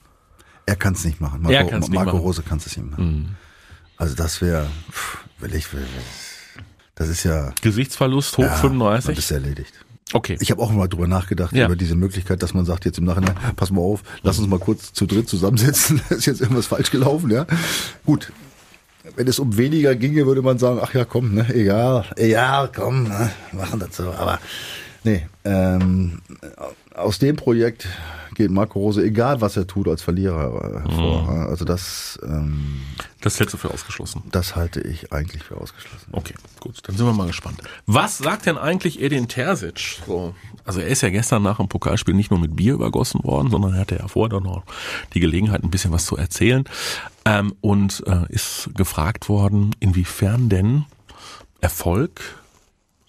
Er kann es nicht machen. Marco, Er kann's nicht Marco machen. Rose kann es nicht machen. Also das wäre, will ich, will, Das ist ja Gesichtsverlust hoch ja, 35. Das ist erledigt. Okay. Ich habe auch mal drüber nachgedacht, Ja. über diese Möglichkeit, dass man sagt jetzt im Nachhinein, pass mal auf, lass uns mal kurz zu dritt zusammensetzen, <laughs> da ist jetzt irgendwas falsch gelaufen, ja. Gut. Wenn es um weniger ginge, würde man sagen, ach ja, komm, ne, egal, egal, komm, ne, machen das so. Aber nee, ähm, aus dem Projekt geht Marco Rose, egal was er tut, als Verlierer äh, vor. Also das, ähm, Das hältst du für ausgeschlossen. das halte ich eigentlich für ausgeschlossen. Okay, gut, dann sind wir mal gespannt. Was sagt denn eigentlich Edin Terzic? So, also er ist ja gestern nach dem Pokalspiel nicht nur mit Bier übergossen worden, sondern er hatte ja vorher noch die Gelegenheit, ein bisschen was zu erzählen ähm, und äh, ist gefragt worden, inwiefern denn Erfolg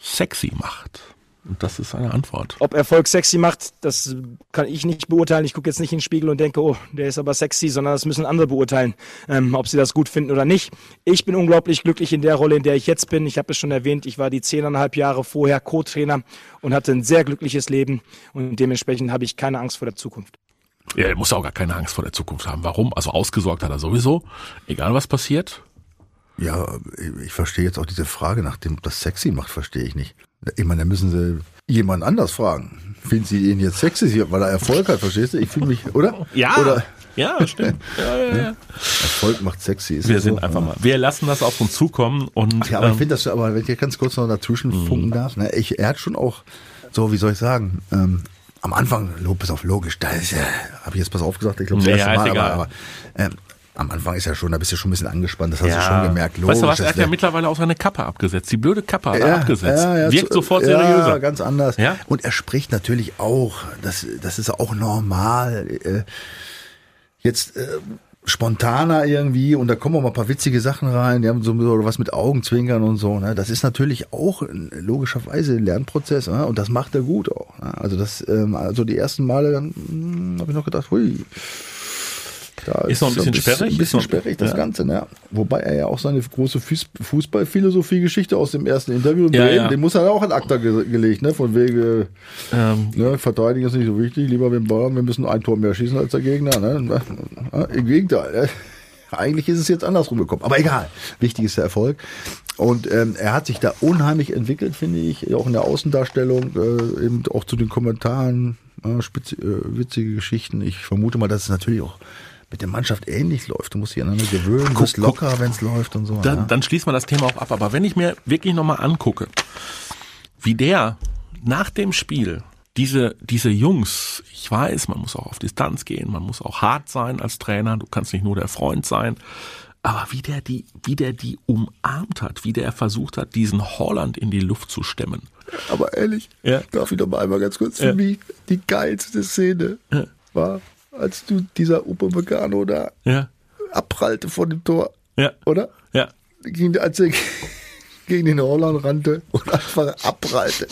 sexy macht. Und das ist seine Antwort. Ob Erfolg sexy macht, das kann ich nicht beurteilen. Ich gucke jetzt nicht in den Spiegel und denke, oh, der ist aber sexy, sondern das müssen andere beurteilen, ähm, ob sie das gut finden oder nicht. Ich bin unglaublich glücklich in der Rolle, in der ich jetzt bin. Ich habe es schon erwähnt, ich war die zehneinhalb Jahre vorher Co-Trainer und hatte ein sehr glückliches Leben und dementsprechend habe ich keine Angst vor der Zukunft. Ja, er muss auch gar keine Angst vor der Zukunft haben. Warum? Also ausgesorgt hat er sowieso. Egal was passiert. Ja, ich verstehe jetzt auch diese Frage nach dem, das sexy macht, verstehe ich nicht. Ich meine, da müssen sie jemand anders fragen. Finden sie ihn jetzt sexy, weil er Erfolg hat, verstehst du? Ich fühle mich, oder? Oder ja, stimmt. <laughs> Ja, ja, ja. Erfolg macht sexy. Ist Wir sind so? einfach mal. Wir lassen das auf uns zukommen und Ach ja, aber ich ähm, finde das, aber wenn ich hier ganz kurz noch dazwischen Mhm. funken darf, ne, ich, er hat schon auch, so, wie soll ich sagen, ähm, am Anfang, Lob ist auf logisch, da ist ja, habe ich jetzt pass aufgesagt, ich glaube, das Ja, erste Mal, aber, aber ähm, am Anfang ist ja schon, da bist du schon ein bisschen angespannt, das hast du schon gemerkt, logisch. weißt du was, er hat ja mittlerweile auch seine Kappe abgesetzt. Die blöde Kappe hat er abgesetzt. ja, ja, Wirkt zu- sofort Ja, seriöser. ganz anders. Ja? Und er spricht natürlich auch, das, das ist auch normal, äh, jetzt äh, spontaner irgendwie und da kommen auch mal ein paar witzige Sachen rein, die haben so was mit Augenzwinkern und so. Ne? Das ist natürlich auch logischerweise ein Lernprozess ne? und das macht er gut auch. Ne? Also das, ähm, also die ersten Male dann habe ich noch gedacht, hui. Da Ist noch ein bisschen sperrig? Ein bisschen Ist sperrig, das ja. Ganze, ne? Wobei er ja auch seine große Fuß- Fußballphilosophie-Geschichte aus dem ersten Interview, Ja, ja. den muss er auch in Akta ge gelegt, ne? Von wegen, Ähm, ne, verteidigen ist nicht so wichtig, lieber wir Bayern, wir müssen ein Tor mehr schießen als der Gegner, ne? Ja, Im Gegenteil, ne? Eigentlich ist es jetzt andersrum gekommen. Aber egal. Wichtig ist der Erfolg. Und ähm, er hat sich da unheimlich entwickelt, finde ich, auch in der Außendarstellung, äh, eben auch zu den Kommentaren, äh, spitz, äh, witzige Geschichten. Ich vermute mal, dass es natürlich auch mit der Mannschaft ähnlich läuft. Du musst dich aneinander gewöhnen, du Guck, bist locker, wenn es läuft und so. dann, ja. dann schließt man das Thema auch ab. Aber wenn ich mir wirklich nochmal angucke, wie der nach dem Spiel diese, diese Jungs, ich weiß, man muss auch auf Distanz gehen, man muss auch hart sein als Trainer, du kannst nicht nur der Freund sein, aber wie der die, wie der die umarmt hat, wie der versucht hat, diesen Holland in die Luft zu stemmen. Aber ehrlich, Ja. darf ich noch mal einmal ganz kurz, Ja. für mich die geilste Szene Ja. war, als du dieser Upamecano da Ja, abprallte von dem Tor, ja, oder? ja. Als er <laughs> gegen den Holland rannte und einfach abprallte.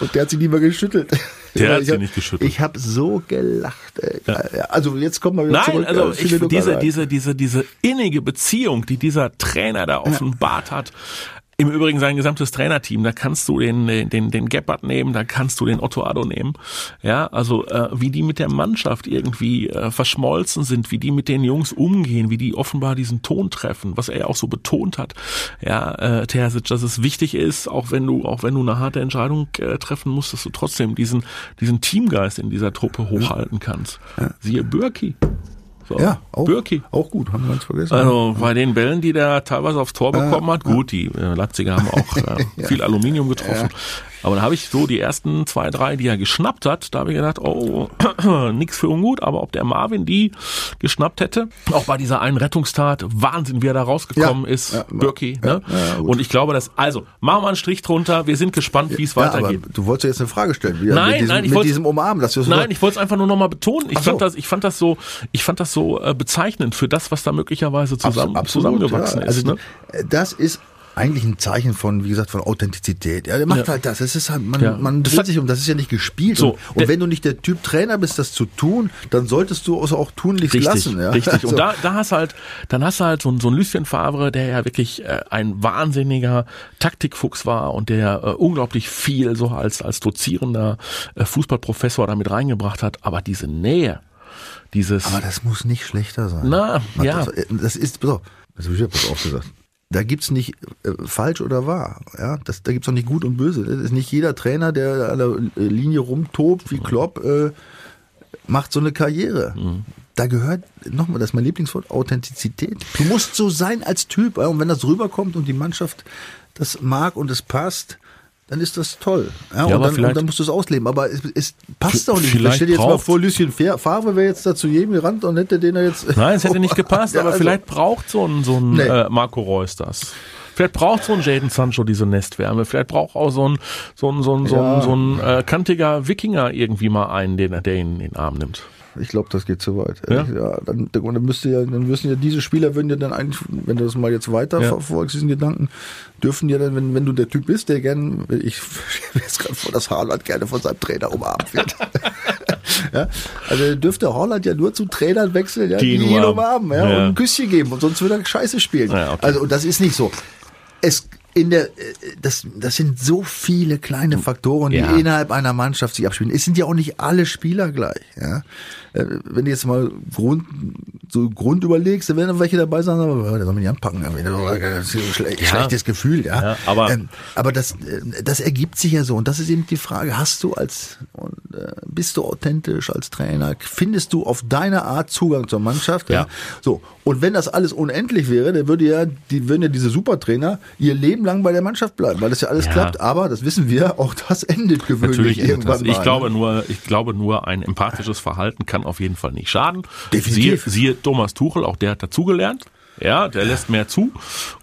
Und, der hat sich nie mehr geschüttelt. Der hat sie nicht geschüttelt. Ich habe so gelacht. Ey. Also jetzt kommen wir wieder Nein, zurück. also äh, ich, diese, diese, diese, diese innige Beziehung, die dieser Trainer da offenbart hat, im Übrigen sein gesamtes Trainerteam, da kannst du den, den, den Gebhardt nehmen, da kannst du den Otto Addo nehmen. Ja, also äh, wie die mit der Mannschaft irgendwie äh, verschmolzen sind, wie die mit den Jungs umgehen, wie die offenbar diesen Ton treffen, was er ja auch so betont hat. Ja, äh, Terzic, dass es wichtig ist, auch wenn du, auch wenn du eine harte Entscheidung äh, treffen musst, dass du trotzdem diesen, diesen Teamgeist in dieser Truppe hochhalten kannst. Siehe Bürki. So, Ja, auch, Bürki. auch gut, haben wir ganz vergessen. Also bei den Bällen, die der teilweise aufs Tor bekommen hat, gut, die äh, Leipziger haben auch äh, <laughs> viel Aluminium getroffen. Aber da habe ich so die ersten zwei, drei, die er geschnappt hat, da habe ich gedacht, oh, <coughs> nix für ungut, aber ob der Marvin die geschnappt hätte, auch bei dieser einen Rettungstat, Wahnsinn, wie er da rausgekommen Ja, ist, ja, Birki. ja, Ne? ja. Und ich glaube, dass, also, machen wir einen Strich drunter, wir sind gespannt, wie es weitergeht. du wolltest ja jetzt eine Frage stellen. Wieder Nein, mit diesem, nein, ich mit wollte- diesem Umarmen. Dass wir so Nein, ich wollte es einfach nur nochmal betonen. Ich so. fand das, ich fand das so, ich fand das so äh, bezeichnend für das, was da möglicherweise zusammen, Absolut, zusammengewachsen ist. Also, ne? Das ist eigentlich ein Zeichen von, wie gesagt, von Authentizität. Ja, der macht Ja. halt das. Es ist halt, man, Ja. man Das dreht sich um, das ist ja nicht gespielt. So, und, und wenn du nicht der Typ Trainer bist, das zu tun, dann solltest du es auch tunlichst Richtig, lassen. Ja? richtig. Und Also, da, da hast du halt, dann hast du halt so, ein- so ein Lucien Favre, der ja wirklich äh, ein wahnsinniger Taktikfuchs war und der äh, unglaublich viel so als, als dozierender äh, Fußballprofessor damit reingebracht hat. Aber diese Nähe, dieses, aber das muss nicht schlechter sein. Na, Man- ja. Das, das ist, auf, das habe ich ja was aufgesagt. Da gibt's nicht äh, falsch oder wahr. Ja, das, da gibt's auch nicht gut und böse. Das ist nicht jeder Trainer, der an der Linie rumtobt wie Klopp, äh, macht so eine Karriere. Mhm. Da gehört, nochmal, das ist mein Lieblingswort, Authentizität. Du musst so sein als Typ. Und wenn das rüberkommt und die Mannschaft das mag und es passt, dann ist das toll. Ja, Ja, und, dann, und dann musst du es ausleben. Aber es, es passt auch nicht. vielleicht Stell dir jetzt mal vor, Lucien Fa- Favre wäre jetzt da zu jedem gerannt und hätte den er jetzt. Nein, es hätte nicht <laughs> gepasst, Ja, aber also- vielleicht braucht so ein, so ein Nee. äh, Marco Reus das. Vielleicht braucht so ein Jaden Sancho diese Nestwärme. Vielleicht braucht auch so ein, so ein, so ein, so ein, Ja. so ein äh, kantiger Wikinger irgendwie mal einen, den, der ihn in den Arm nimmt. Ich glaube, das geht zu weit. Ja? Ja, dann, dann müsste ja, dann müssen ja diese Spieler würden ja dann eigentlich, wenn du das mal jetzt weiter Ja. verfolgst, diesen Gedanken, dürfen ja dann, wenn, wenn du der Typ bist, der gern, ich <laughs> jetzt gerade vor, dass Haaland gerne von seinem Trainer umarmt wird. <laughs> ja, also dürfte Haaland ja nur zu Trainern wechseln, ja, Die die, ihn umarmen, ja, Ja. und ein Küsschen geben, und sonst würde er Scheiße spielen. Ja, okay. Also, und das ist nicht so. Es, in der, äh, das, das sind so viele kleine Faktoren, die Ja. innerhalb einer Mannschaft sich abspielen. Es sind ja auch nicht alle Spieler gleich. Ja? Äh, Wenn du jetzt mal Grund, so Grund überlegst, dann werden da welche dabei sein, aber oh, der soll mich nicht anpacken. Das ist ein schle Ja. schlechtes Gefühl, ja. Ja, aber- ähm, aber das, äh, das ergibt sich ja so. Und das ist eben die Frage, hast du als, äh, bist du authentisch als Trainer? Findest du auf deine Art Zugang zur Mannschaft? Ja. So. Und wenn das alles unendlich wäre, dann würde ja, die würden ja diese Supertrainer ihr Leben lang bei der Mannschaft bleiben, weil das ja alles Ja. klappt. Aber das wissen wir, auch das endet gewöhnlich Natürlich endet irgendwann das. mal. Ich glaube ne? nur, ich glaube nur, ein empathisches Verhalten kann auf jeden Fall nicht schaden. Definitiv. Siehe, siehe Thomas Tuchel, auch der hat dazugelernt. Ja, der lässt mehr zu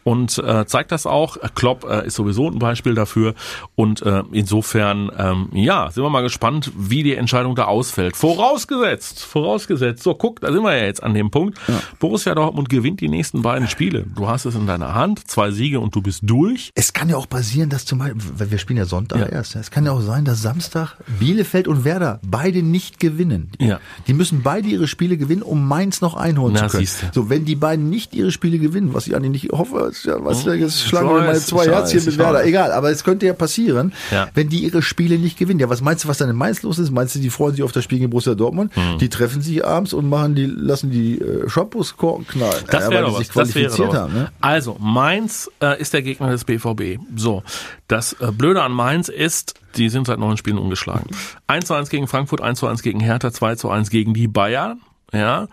und äh, zeigt das auch. Klopp äh, ist sowieso ein Beispiel dafür. Und äh, insofern, ähm, ja, sind wir mal gespannt, wie die Entscheidung da ausfällt. Vorausgesetzt, vorausgesetzt. So, guck, da sind wir ja jetzt an dem Punkt. Borussia Dortmund gewinnt die nächsten beiden Spiele. Du hast es in deiner Hand, zwei Siege und du bist durch. Es kann ja auch passieren, dass zum Beispiel, weil wir spielen ja Sonntag Ja. erst, es kann ja auch sein, dass Samstag Bielefeld und Werder beide nicht gewinnen. Ja. Die müssen beide ihre Spiele gewinnen, um Mainz noch einholen Na, zu können. siehste. So, wenn die beiden nicht ihre Spiele gewinnen, was ich eigentlich nicht hoffe, was, Hm, jetzt schlagen wir mal zwei Herzchen mit Werder, egal, aber es könnte ja passieren, Ja. wenn die ihre Spiele nicht gewinnen. Ja, was meinst du, was dann in Mainz los ist? Meinst du, die freuen sich auf das Spiel gegen Borussia Dortmund? Hm. Die treffen sich abends und machen die, lassen die äh, Shampoos knallen, Das wäre weil die sich was. Qualifiziert haben. Ne? Also, Mainz äh, ist der Gegner des BVB. So, das äh, Blöde an Mainz ist, die sind seit neun Spielen ungeschlagen. <laughs> 1 zu 1 gegen Frankfurt, 1 zu 1 gegen Hertha, 2 zu 1 gegen die Bayern. Ja,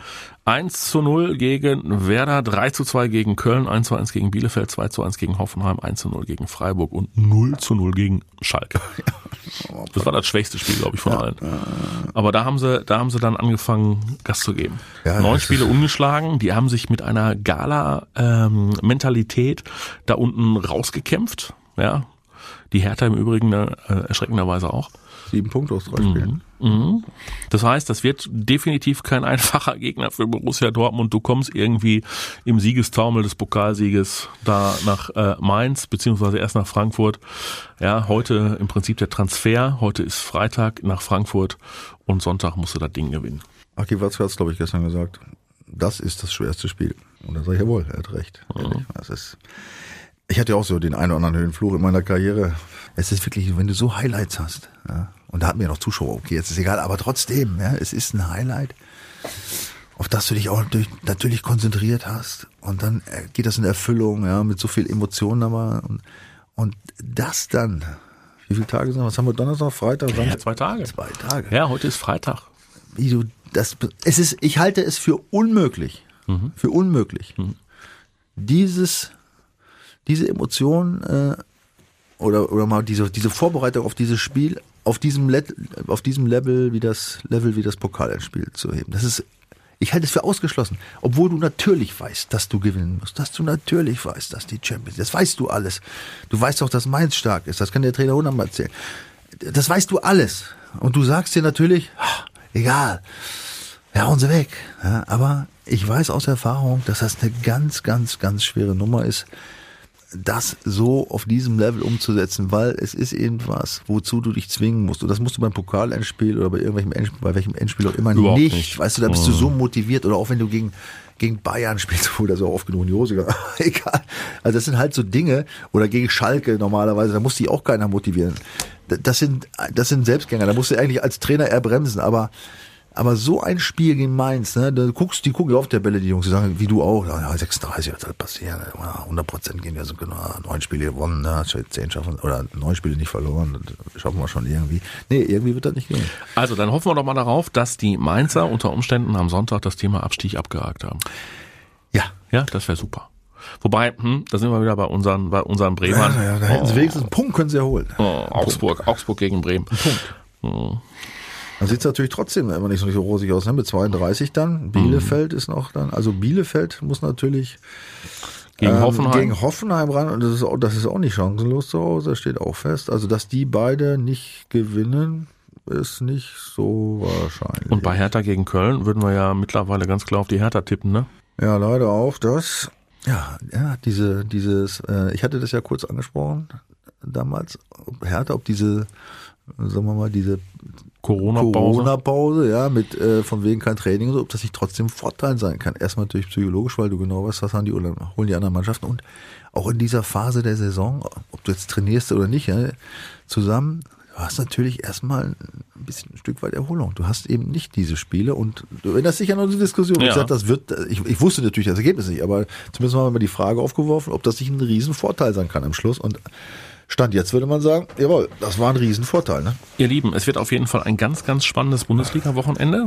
1 zu 0 gegen Werder, 3 zu 2 gegen Köln, 1 zu 1 gegen Bielefeld, 2 zu 1 gegen Hoffenheim, 1 zu 0 gegen Freiburg und 0 zu 0 gegen Schalke. <laughs> Das war das schwächste Spiel, glaube ich, von allen. Aber da haben sie, da haben sie dann angefangen, Gas zu geben. Ja, Neun Spiele ungeschlagen, die haben sich mit einer Gala-Mentalität da unten rausgekämpft. Ja, die Hertha im Übrigen äh, erschreckenderweise auch. Sieben Punkte aus drei Spielen. Mhm. Das heißt, das wird definitiv kein <laughs> einfacher Gegner für Borussia Dortmund. Du kommst irgendwie im Siegestaumel des Pokalsieges da nach äh, Mainz, beziehungsweise erst nach Frankfurt. Ja, heute im Prinzip der Transfer. Heute ist Freitag nach Frankfurt und Sonntag musst du das Ding gewinnen. Aki Watzke hat es, glaube ich, gestern gesagt. Das ist das schwerste Spiel. Und da sage ich, jawohl, er hat recht. Ehrlich, Das ist, ich hatte ja auch so den einen oder anderen Höhenflug in meiner Karriere. Es ist wirklich, wenn du so Highlights hast, ja, und da hatten wir ja noch Zuschauer, okay, jetzt ist egal, aber trotzdem, ja, es ist ein Highlight, auf das du dich auch natürlich, natürlich konzentriert hast. Und dann äh, geht das in Erfüllung, ja, mit so viel Emotionen aber. Und, und das dann, wie viele Tage sind, was haben wir Donnerstag, Freitag, Ja, Samstag? zwei Tage. Zwei Tage Ja, heute ist Freitag. wie du das es ist ich halte es für unmöglich für unmöglich dieses diese Emotion äh, oder oder mal diese diese Vorbereitung auf dieses Spiel auf diesem Le auf diesem Level wie das Level wie das Pokalspiel zu heben das ist ich halte es für ausgeschlossen, obwohl du natürlich weißt, dass du gewinnen musst, dass du natürlich weißt, dass die Champions, das weißt du alles. Du weißt auch, dass Mainz stark ist, das kann der Trainer hundertmal erzählen. Das weißt du alles. Und du sagst dir natürlich, "Ah, egal, ja, hauen sie weg. Ja, aber ich weiß aus Erfahrung, dass das eine ganz, ganz, ganz schwere Nummer ist, das so auf diesem Level umzusetzen, weil es ist irgendwas, wozu du dich zwingen musst. Und das musst du beim Pokalendspiel oder bei irgendwelchem Endspiel, bei welchem Endspiel auch immer Überhaupt nicht. nicht. Weißt du, da bist du so motiviert oder auch wenn du gegen gegen Bayern <laughs> spielst, wo da so oft genug in die Hose gegangen. <laughs> Egal. Also das sind halt so Dinge oder gegen Schalke normalerweise, da muss dich auch keiner motivieren. Das sind das sind Selbstgänger, da musst du eigentlich als Trainer eher bremsen, aber Aber so ein Spiel gegen Mainz, ne, da guckst, die gucken ja auf der Bälle, die Jungs, die sagen, wie du auch, ja, 36 wird halt passieren, ja, 100 Prozent gehen wir so genau, neun Spiele gewonnen, ne, zehn schaffen, oder neun Spiele nicht verloren, das schaffen wir schon irgendwie. Nee, irgendwie wird das nicht gehen. Also, dann hoffen wir doch mal darauf, dass die Mainzer unter Umständen am Sonntag das Thema Abstieg abgehakt haben. Ja. Ja, das wäre super. Wobei, hm, da sind wir wieder bei unseren, bei unseren Bremern. Ja, ja, da hätten sie wenigstens einen Punkt können sie erholen. Oh, Augsburg, Augsburg gegen Bremen. Punkt. Dann sieht es natürlich trotzdem immer nicht so, rosig aus, ne? Mit 32 dann. Bielefeld ist noch dann, also Bielefeld muss natürlich Gegen ähm, Hoffenheim. gegen Hoffenheim ran und das ist, auch, das ist auch nicht chancenlos zu Hause, das steht auch fest. Also, dass die beide nicht gewinnen, ist nicht so wahrscheinlich. Und bei Hertha gegen Köln würden wir ja mittlerweile ganz klar auf die Hertha tippen, ne? Ja, leider auf das. Ja, ja, diese, dieses, äh, ich hatte das ja kurz angesprochen damals, Hertha, ob diese, sagen wir mal, diese Corona-Pause. Corona-Pause, ja, mit äh, von wegen kein Training und so, ob das nicht trotzdem Vorteil sein kann. Erstmal natürlich psychologisch, weil du genau weißt, was haben die oder holen die anderen Mannschaften und auch in dieser Phase der Saison, ob du jetzt trainierst oder nicht, ja, zusammen, du hast natürlich erstmal ein bisschen ein Stück weit Erholung. Du hast eben nicht diese Spiele und du erinnerst dich an unsere Diskussion. Ja. Ich sagte, das wird, ich, ich wusste natürlich das Ergebnis nicht, aber zumindest haben wir mal die Frage aufgeworfen, ob das nicht ein Riesenvorteil sein kann am Schluss und Stand jetzt würde man sagen, jawohl, das war ein Riesenvorteil. Ne? Ihr Lieben, es wird auf jeden Fall ein ganz, ganz spannendes Bundesliga-Wochenende.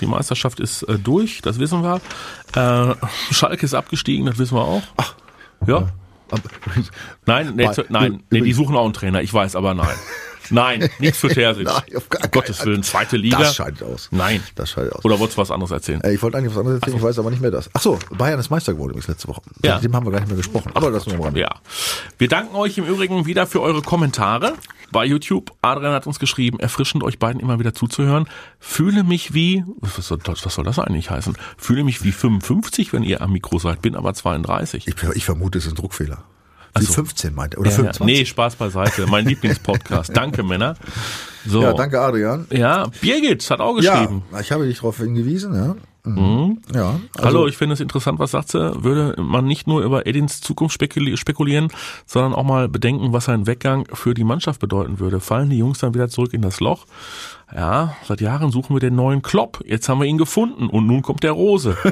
Die Meisterschaft ist äh, durch, das wissen wir. Äh, Schalke ist abgestiegen, das wissen wir auch. Ach, ja. Aber- Nein, nee, nein, nee, die suchen auch einen Trainer, ich weiß, aber nein. <laughs> Nein, nichts für Terzic. <laughs> Nein, auf gar um Gottes Willen, zweite Liga. Das scheidet aus. Nein. Das scheidet aus. Oder wolltest du was anderes erzählen? Äh, Ich wollte eigentlich was anderes erzählen, ich weiß aber nicht mehr das. Ach so, Bayern ist Meister geworden übrigens letzte Woche. Ja. Mit dem haben wir gar nicht mehr gesprochen. Aber das nur am Rande. Ja. Wir danken euch im Übrigen wieder für eure Kommentare bei YouTube. Adrian hat uns geschrieben, erfrischend euch beiden immer wieder zuzuhören. Fühle mich wie, was soll das, was soll das eigentlich heißen? Fühle mich wie 55, wenn ihr am Mikro seid, bin aber 32. Ich, ich vermute, es ist ein Druckfehler. Die so. 15 meinte oder Ja, ja. 25. Nee, Spaß beiseite. Mein Lieblingspodcast. Danke, Männer. So. Ja, danke Adrian. Ja, Birgit hat auch Ja, geschrieben. ich habe dich darauf hingewiesen, ja. Mhm. Ja. Also, Hallo, ich finde es interessant, was sagt sie? Würde man nicht nur über Edins Zukunft spekuli- spekulieren, sondern auch mal bedenken, was ein Weggang für die Mannschaft bedeuten würde. Fallen die Jungs dann wieder zurück in das Loch? Ja, seit Jahren suchen wir den neuen Klopp. Jetzt haben wir ihn gefunden und nun kommt der Rose. <laughs>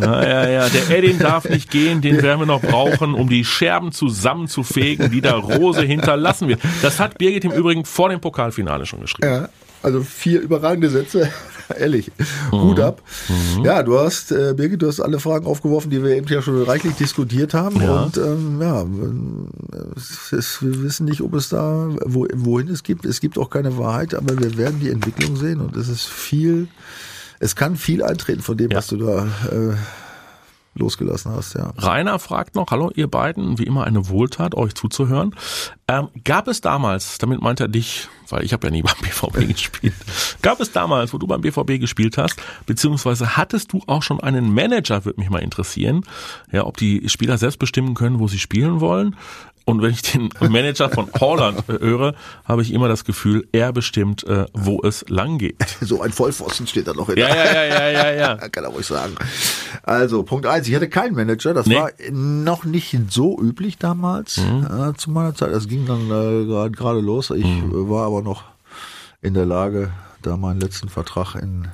Ja, ja, ja, der Edin darf nicht gehen, den werden wir noch brauchen, um die Scherben zusammenzufegen, die der Rose hinterlassen wird. Das hat Birgit im Übrigen vor dem Pokalfinale schon geschrieben. Ja, also vier überragende Sätze. <laughs> Ehrlich. Mhm. Hut ab. Ja, du hast, äh, Birgit, du hast alle Fragen aufgeworfen, die wir eben ja schon reichlich diskutiert haben. Ja. Und ähm, ja, es ist, wir wissen nicht, ob es da, wo, wohin es gibt. Es gibt auch keine Wahrheit, aber wir werden die Entwicklung sehen und es ist viel, es kann viel eintreten von dem, Ja. was du da äh, losgelassen hast, ja. Rainer fragt noch, hallo ihr beiden, wie immer eine Wohltat, euch zuzuhören. Ähm, gab es damals, damit meint er dich, weil ich habe ja nie beim BVB <laughs> gespielt, gab es damals, wo du beim BVB gespielt hast, beziehungsweise hattest du auch schon einen Manager, würde mich mal interessieren, ja, ob die Spieler selbst bestimmen können, wo sie spielen wollen. Und wenn ich den Manager von Holland höre, habe ich immer das Gefühl, er bestimmt, äh, wo es lang geht. <laughs> So ein Vollpfosten steht da noch in Ja, der ja, ja, ja, ja, ja. <laughs> Kann er ruhig sagen. Also, Punkt eins, ich hatte keinen Manager. Das Nee. war noch nicht so üblich damals äh, zu meiner Zeit. Das ging dann äh, gerade los. Ich äh, war aber noch in der Lage, da meinen letzten Vertrag in,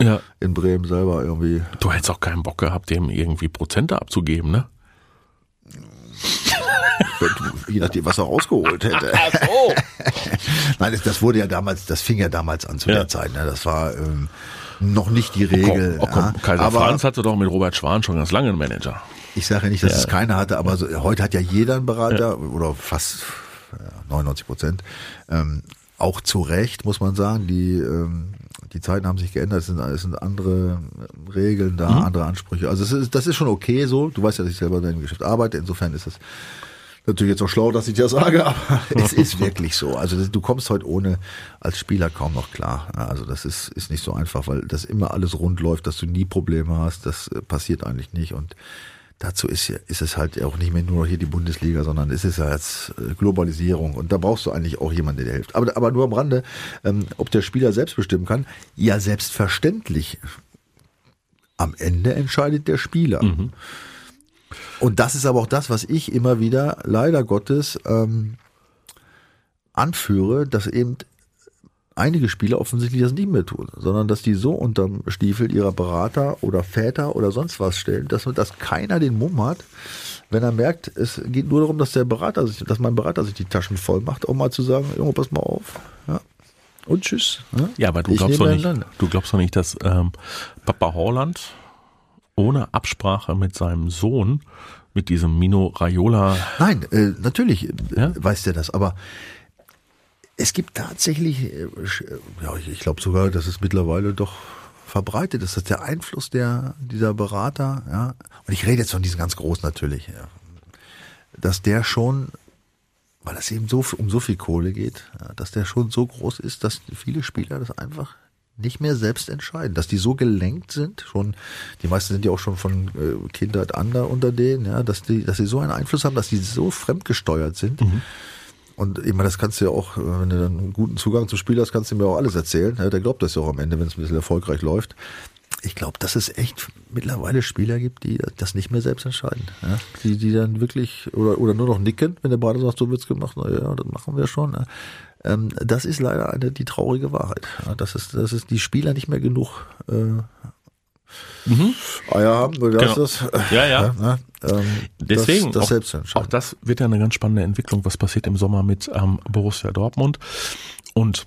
ja. in Bremen selber irgendwie. Du hättest auch keinen Bock gehabt, dem irgendwie Prozente abzugeben, ne? Je nachdem, was er rausgeholt hätte. so. <laughs> Nein, das, das wurde ja damals, das fing ja damals an zu Ja. der Zeit. Ne? Das war ähm, noch nicht die Regel. Oh, komm, ja. Kaiser aber Franz hatte doch mit Robert Schwan schon ganz lange einen Manager. Ich sage ja nicht, dass Ja. es keiner hatte, aber so, heute hat ja jeder einen Berater oder fast ja, 99 Prozent. Ähm, auch zu Recht, muss man sagen. Die, ähm, die Zeiten haben sich geändert. Es sind, es sind andere Regeln da, andere Ansprüche. Also es ist, das ist schon okay so. Du weißt ja, dass ich selber in dem Geschäft arbeite. Insofern ist es natürlich jetzt auch schlau, dass ich das sage, <laughs> aber es <laughs> ist wirklich so. Also das, du kommst heute ohne als Spieler kaum noch klar. Also das ist, ist nicht so einfach, weil das immer alles rund läuft, dass du nie Probleme hast. Das äh, passiert eigentlich nicht. Und dazu ist, ja- ist es halt auch nicht mehr nur hier die Bundesliga, sondern es ist ja jetzt äh, Globalisierung und da brauchst du eigentlich auch jemanden, der dir hilft. Aber, aber nur am Rande, ähm, ob der Spieler selbst bestimmen kann, ja selbstverständlich. Am Ende entscheidet der Spieler. Und das ist aber auch das, was ich immer wieder leider Gottes ähm, anführe, dass eben einige Spieler offensichtlich das nicht mehr tun, sondern dass die so unterm Stiefel ihrer Berater oder Väter oder sonst was stellen, dass, dass keiner den Mumm hat, wenn er merkt, es geht nur darum, dass der Berater sich, dass mein Berater sich die Taschen voll macht, auch mal zu sagen, Junge, pass mal auf. Ja. Und tschüss. Ja, ja aber du glaubst, doch nicht, du glaubst doch nicht, dass ähm, Papa Horland ohne Absprache mit seinem Sohn, mit diesem Mino Raiola. Nein, äh, natürlich äh, ja? weiß der das, aber es gibt tatsächlich, äh, ja, ich glaube sogar, dass es mittlerweile doch verbreitet ist, dass der Einfluss der, dieser Berater, ja, und ich rede jetzt von diesen ganz großen natürlich, ja, dass der schon, weil es eben so um so viel Kohle geht, ja, dass der schon so groß ist, dass viele Spieler das einfach nicht mehr selbst entscheiden, dass die so gelenkt sind, schon, die meisten sind ja auch schon von äh, Kindheit an da unter denen, ja, dass die, dass sie so einen Einfluss haben, dass die so fremdgesteuert sind. Mhm. Und ich meine, das kannst du ja auch, äh, wenn du dann einen guten Zugang zum Spiel hast, kannst du mir auch alles erzählen. Der glaubt das ja auch am Ende, wenn es ein bisschen erfolgreich läuft. Ich glaube, dass es echt mittlerweile Spieler gibt, die das nicht mehr selbst entscheiden. Ja? Die, die dann wirklich, oder, oder nur noch nicken, wenn der Berater sagt, so wird's gemacht, na ja, das machen wir schon. Ja? Ähm, das ist leider eine, die traurige Wahrheit. Ja, dass, es, dass es die Spieler nicht mehr genug äh, mhm. Eier haben, du genau. das. Ja, ja. ja ähm, Deswegen, das, das auch, auch, das wird ja eine ganz spannende Entwicklung, was passiert im Sommer mit ähm, Borussia Dortmund. Und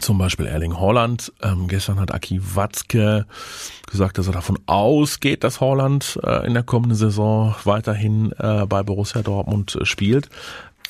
zum Beispiel Erling Holland. Ähm, gestern hat Aki Watzke gesagt, dass er davon ausgeht, dass Holland äh, in der kommenden Saison weiterhin äh, bei Borussia Dortmund äh, spielt.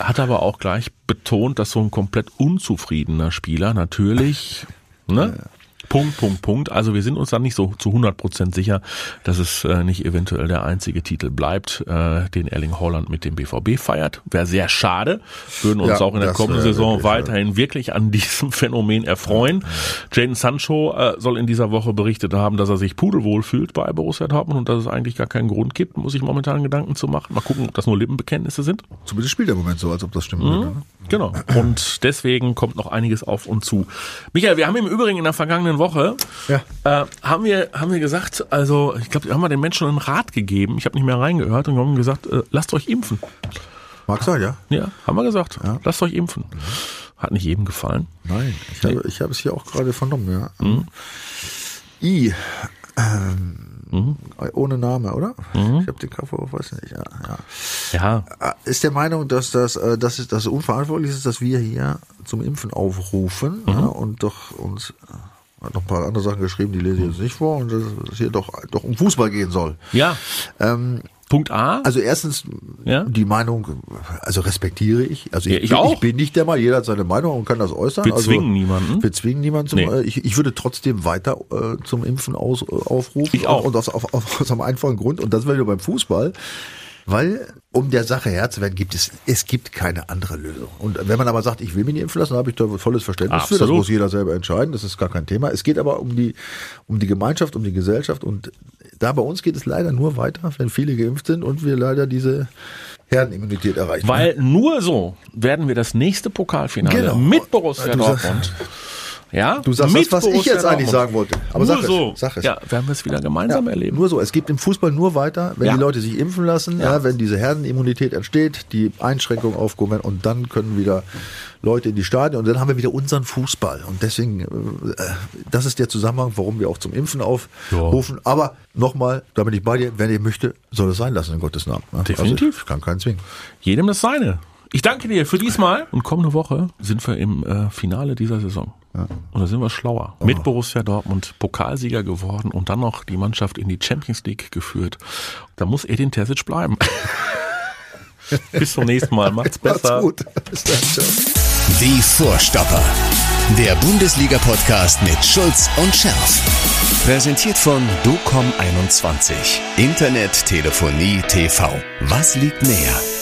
Hat aber auch gleich betont, dass so ein komplett unzufriedener Spieler natürlich ne, Punkt, Punkt, Punkt. Also wir sind uns dann nicht so zu 100 Prozent sicher, dass es äh, nicht eventuell der einzige Titel bleibt, äh, den Erling Holland mit dem BVB feiert. Wäre sehr schade. Würden uns ja, auch in der kommenden Saison weiterhin wirklich an diesem <laughs> Phänomen erfreuen. Ja. Jaden Sancho äh, soll in dieser Woche berichtet haben, dass er sich pudelwohl fühlt bei Borussia Dortmund und dass es eigentlich gar keinen Grund gibt, muss ich momentan Gedanken zu machen. Mal gucken, ob das nur Lippenbekenntnisse sind. Zumindest spielt der Moment so, als ob das stimmt. Mhm, würde, ne? Genau. Und deswegen kommt noch einiges auf uns zu. Michael, wir haben im Übrigen in der vergangenen Woche ja. äh, haben wir haben wir gesagt, also ich glaube, wir haben mal den Menschen einen Rat gegeben. Ich habe nicht mehr reingehört und wir haben gesagt, äh, lasst euch impfen. Mag sein, ja? Ja, haben wir gesagt. Ja. Lasst euch impfen. Hat nicht jedem gefallen. Nein, ich habe, ich habe es hier auch gerade vernommen, ja. Mhm. I, ähm, Mhm. Ohne Name, oder? Mhm. Ich habe den Kaffee auf, weiß nicht. Ja, ja. ja. Äh, ist der Meinung, dass das, äh, dass es, dass es unverantwortlich ist, dass wir hier zum Impfen aufrufen mhm. ja, und doch uns äh, hat noch ein paar andere Sachen geschrieben, die lese ich jetzt nicht vor und dass es hier doch, doch um Fußball gehen soll. Ja. Ähm, Punkt A. Also erstens ja? die Meinung, also respektiere ich. Also ich, ja, ich, auch. ich bin nicht der mal, jeder hat seine Meinung und kann das äußern. Wir also, zwingen niemanden. Wir zwingen niemanden zum, nee. ich, ich würde trotzdem weiter äh, zum Impfen aus, äh, aufrufen. Ich auch. Und aus, auf, auf, aus einem einfachen Grund, und das wäre beim Fußball. Weil, um der Sache Herr zu werden, gibt es, es gibt keine andere Lösung. Und wenn man aber sagt, ich will mich nicht impfen lassen, habe ich da volles Verständnis Absolut. für. Das muss jeder selber entscheiden. Das ist gar kein Thema. Es geht aber um die, um die Gemeinschaft, um die Gesellschaft. Und da bei uns geht es leider nur weiter, wenn viele geimpft sind und wir leider diese Herdenimmunität erreichen. Weil nur so werden wir das nächste Pokalfinale genau. mit Borussia Dortmund <laughs> ja? Du sagst das, was ich jetzt eigentlich sagen wollte. Aber nur sag so. Es, sag es. Ja, werden wir es wieder gemeinsam ja, erleben. Nur so. Es geht im Fußball nur weiter, wenn ja. die Leute sich impfen lassen, ja. wenn diese Herdenimmunität entsteht, die Einschränkungen aufgehoben und dann können wieder Leute in die Stadien und dann haben wir wieder unseren Fußball. Und deswegen, äh, das ist der Zusammenhang, warum wir auch zum Impfen aufrufen. Aber nochmal, da bin ich bei dir, wer ihr möchte, soll es sein lassen in Gottes Namen. Ne? Definitiv. Also, kann keinen zwingen. Jedem das seine. Ich danke dir für diesmal. Und kommende Woche sind wir im äh, Finale dieser Saison. Und da sind wir schlauer. Oh. Mit Borussia Dortmund Pokalsieger geworden und dann noch die Mannschaft in die Champions League geführt. Da muss Edin Terzic bleiben. <laughs> Bis zum nächsten Mal. Macht's besser. Macht's gut. Bis dann. Ciao. Die Vorstopper. Der Bundesliga-Podcast mit Schulz und Scherf. Präsentiert von DOCOM21. Internet, Telefonie, TV. Was liegt näher?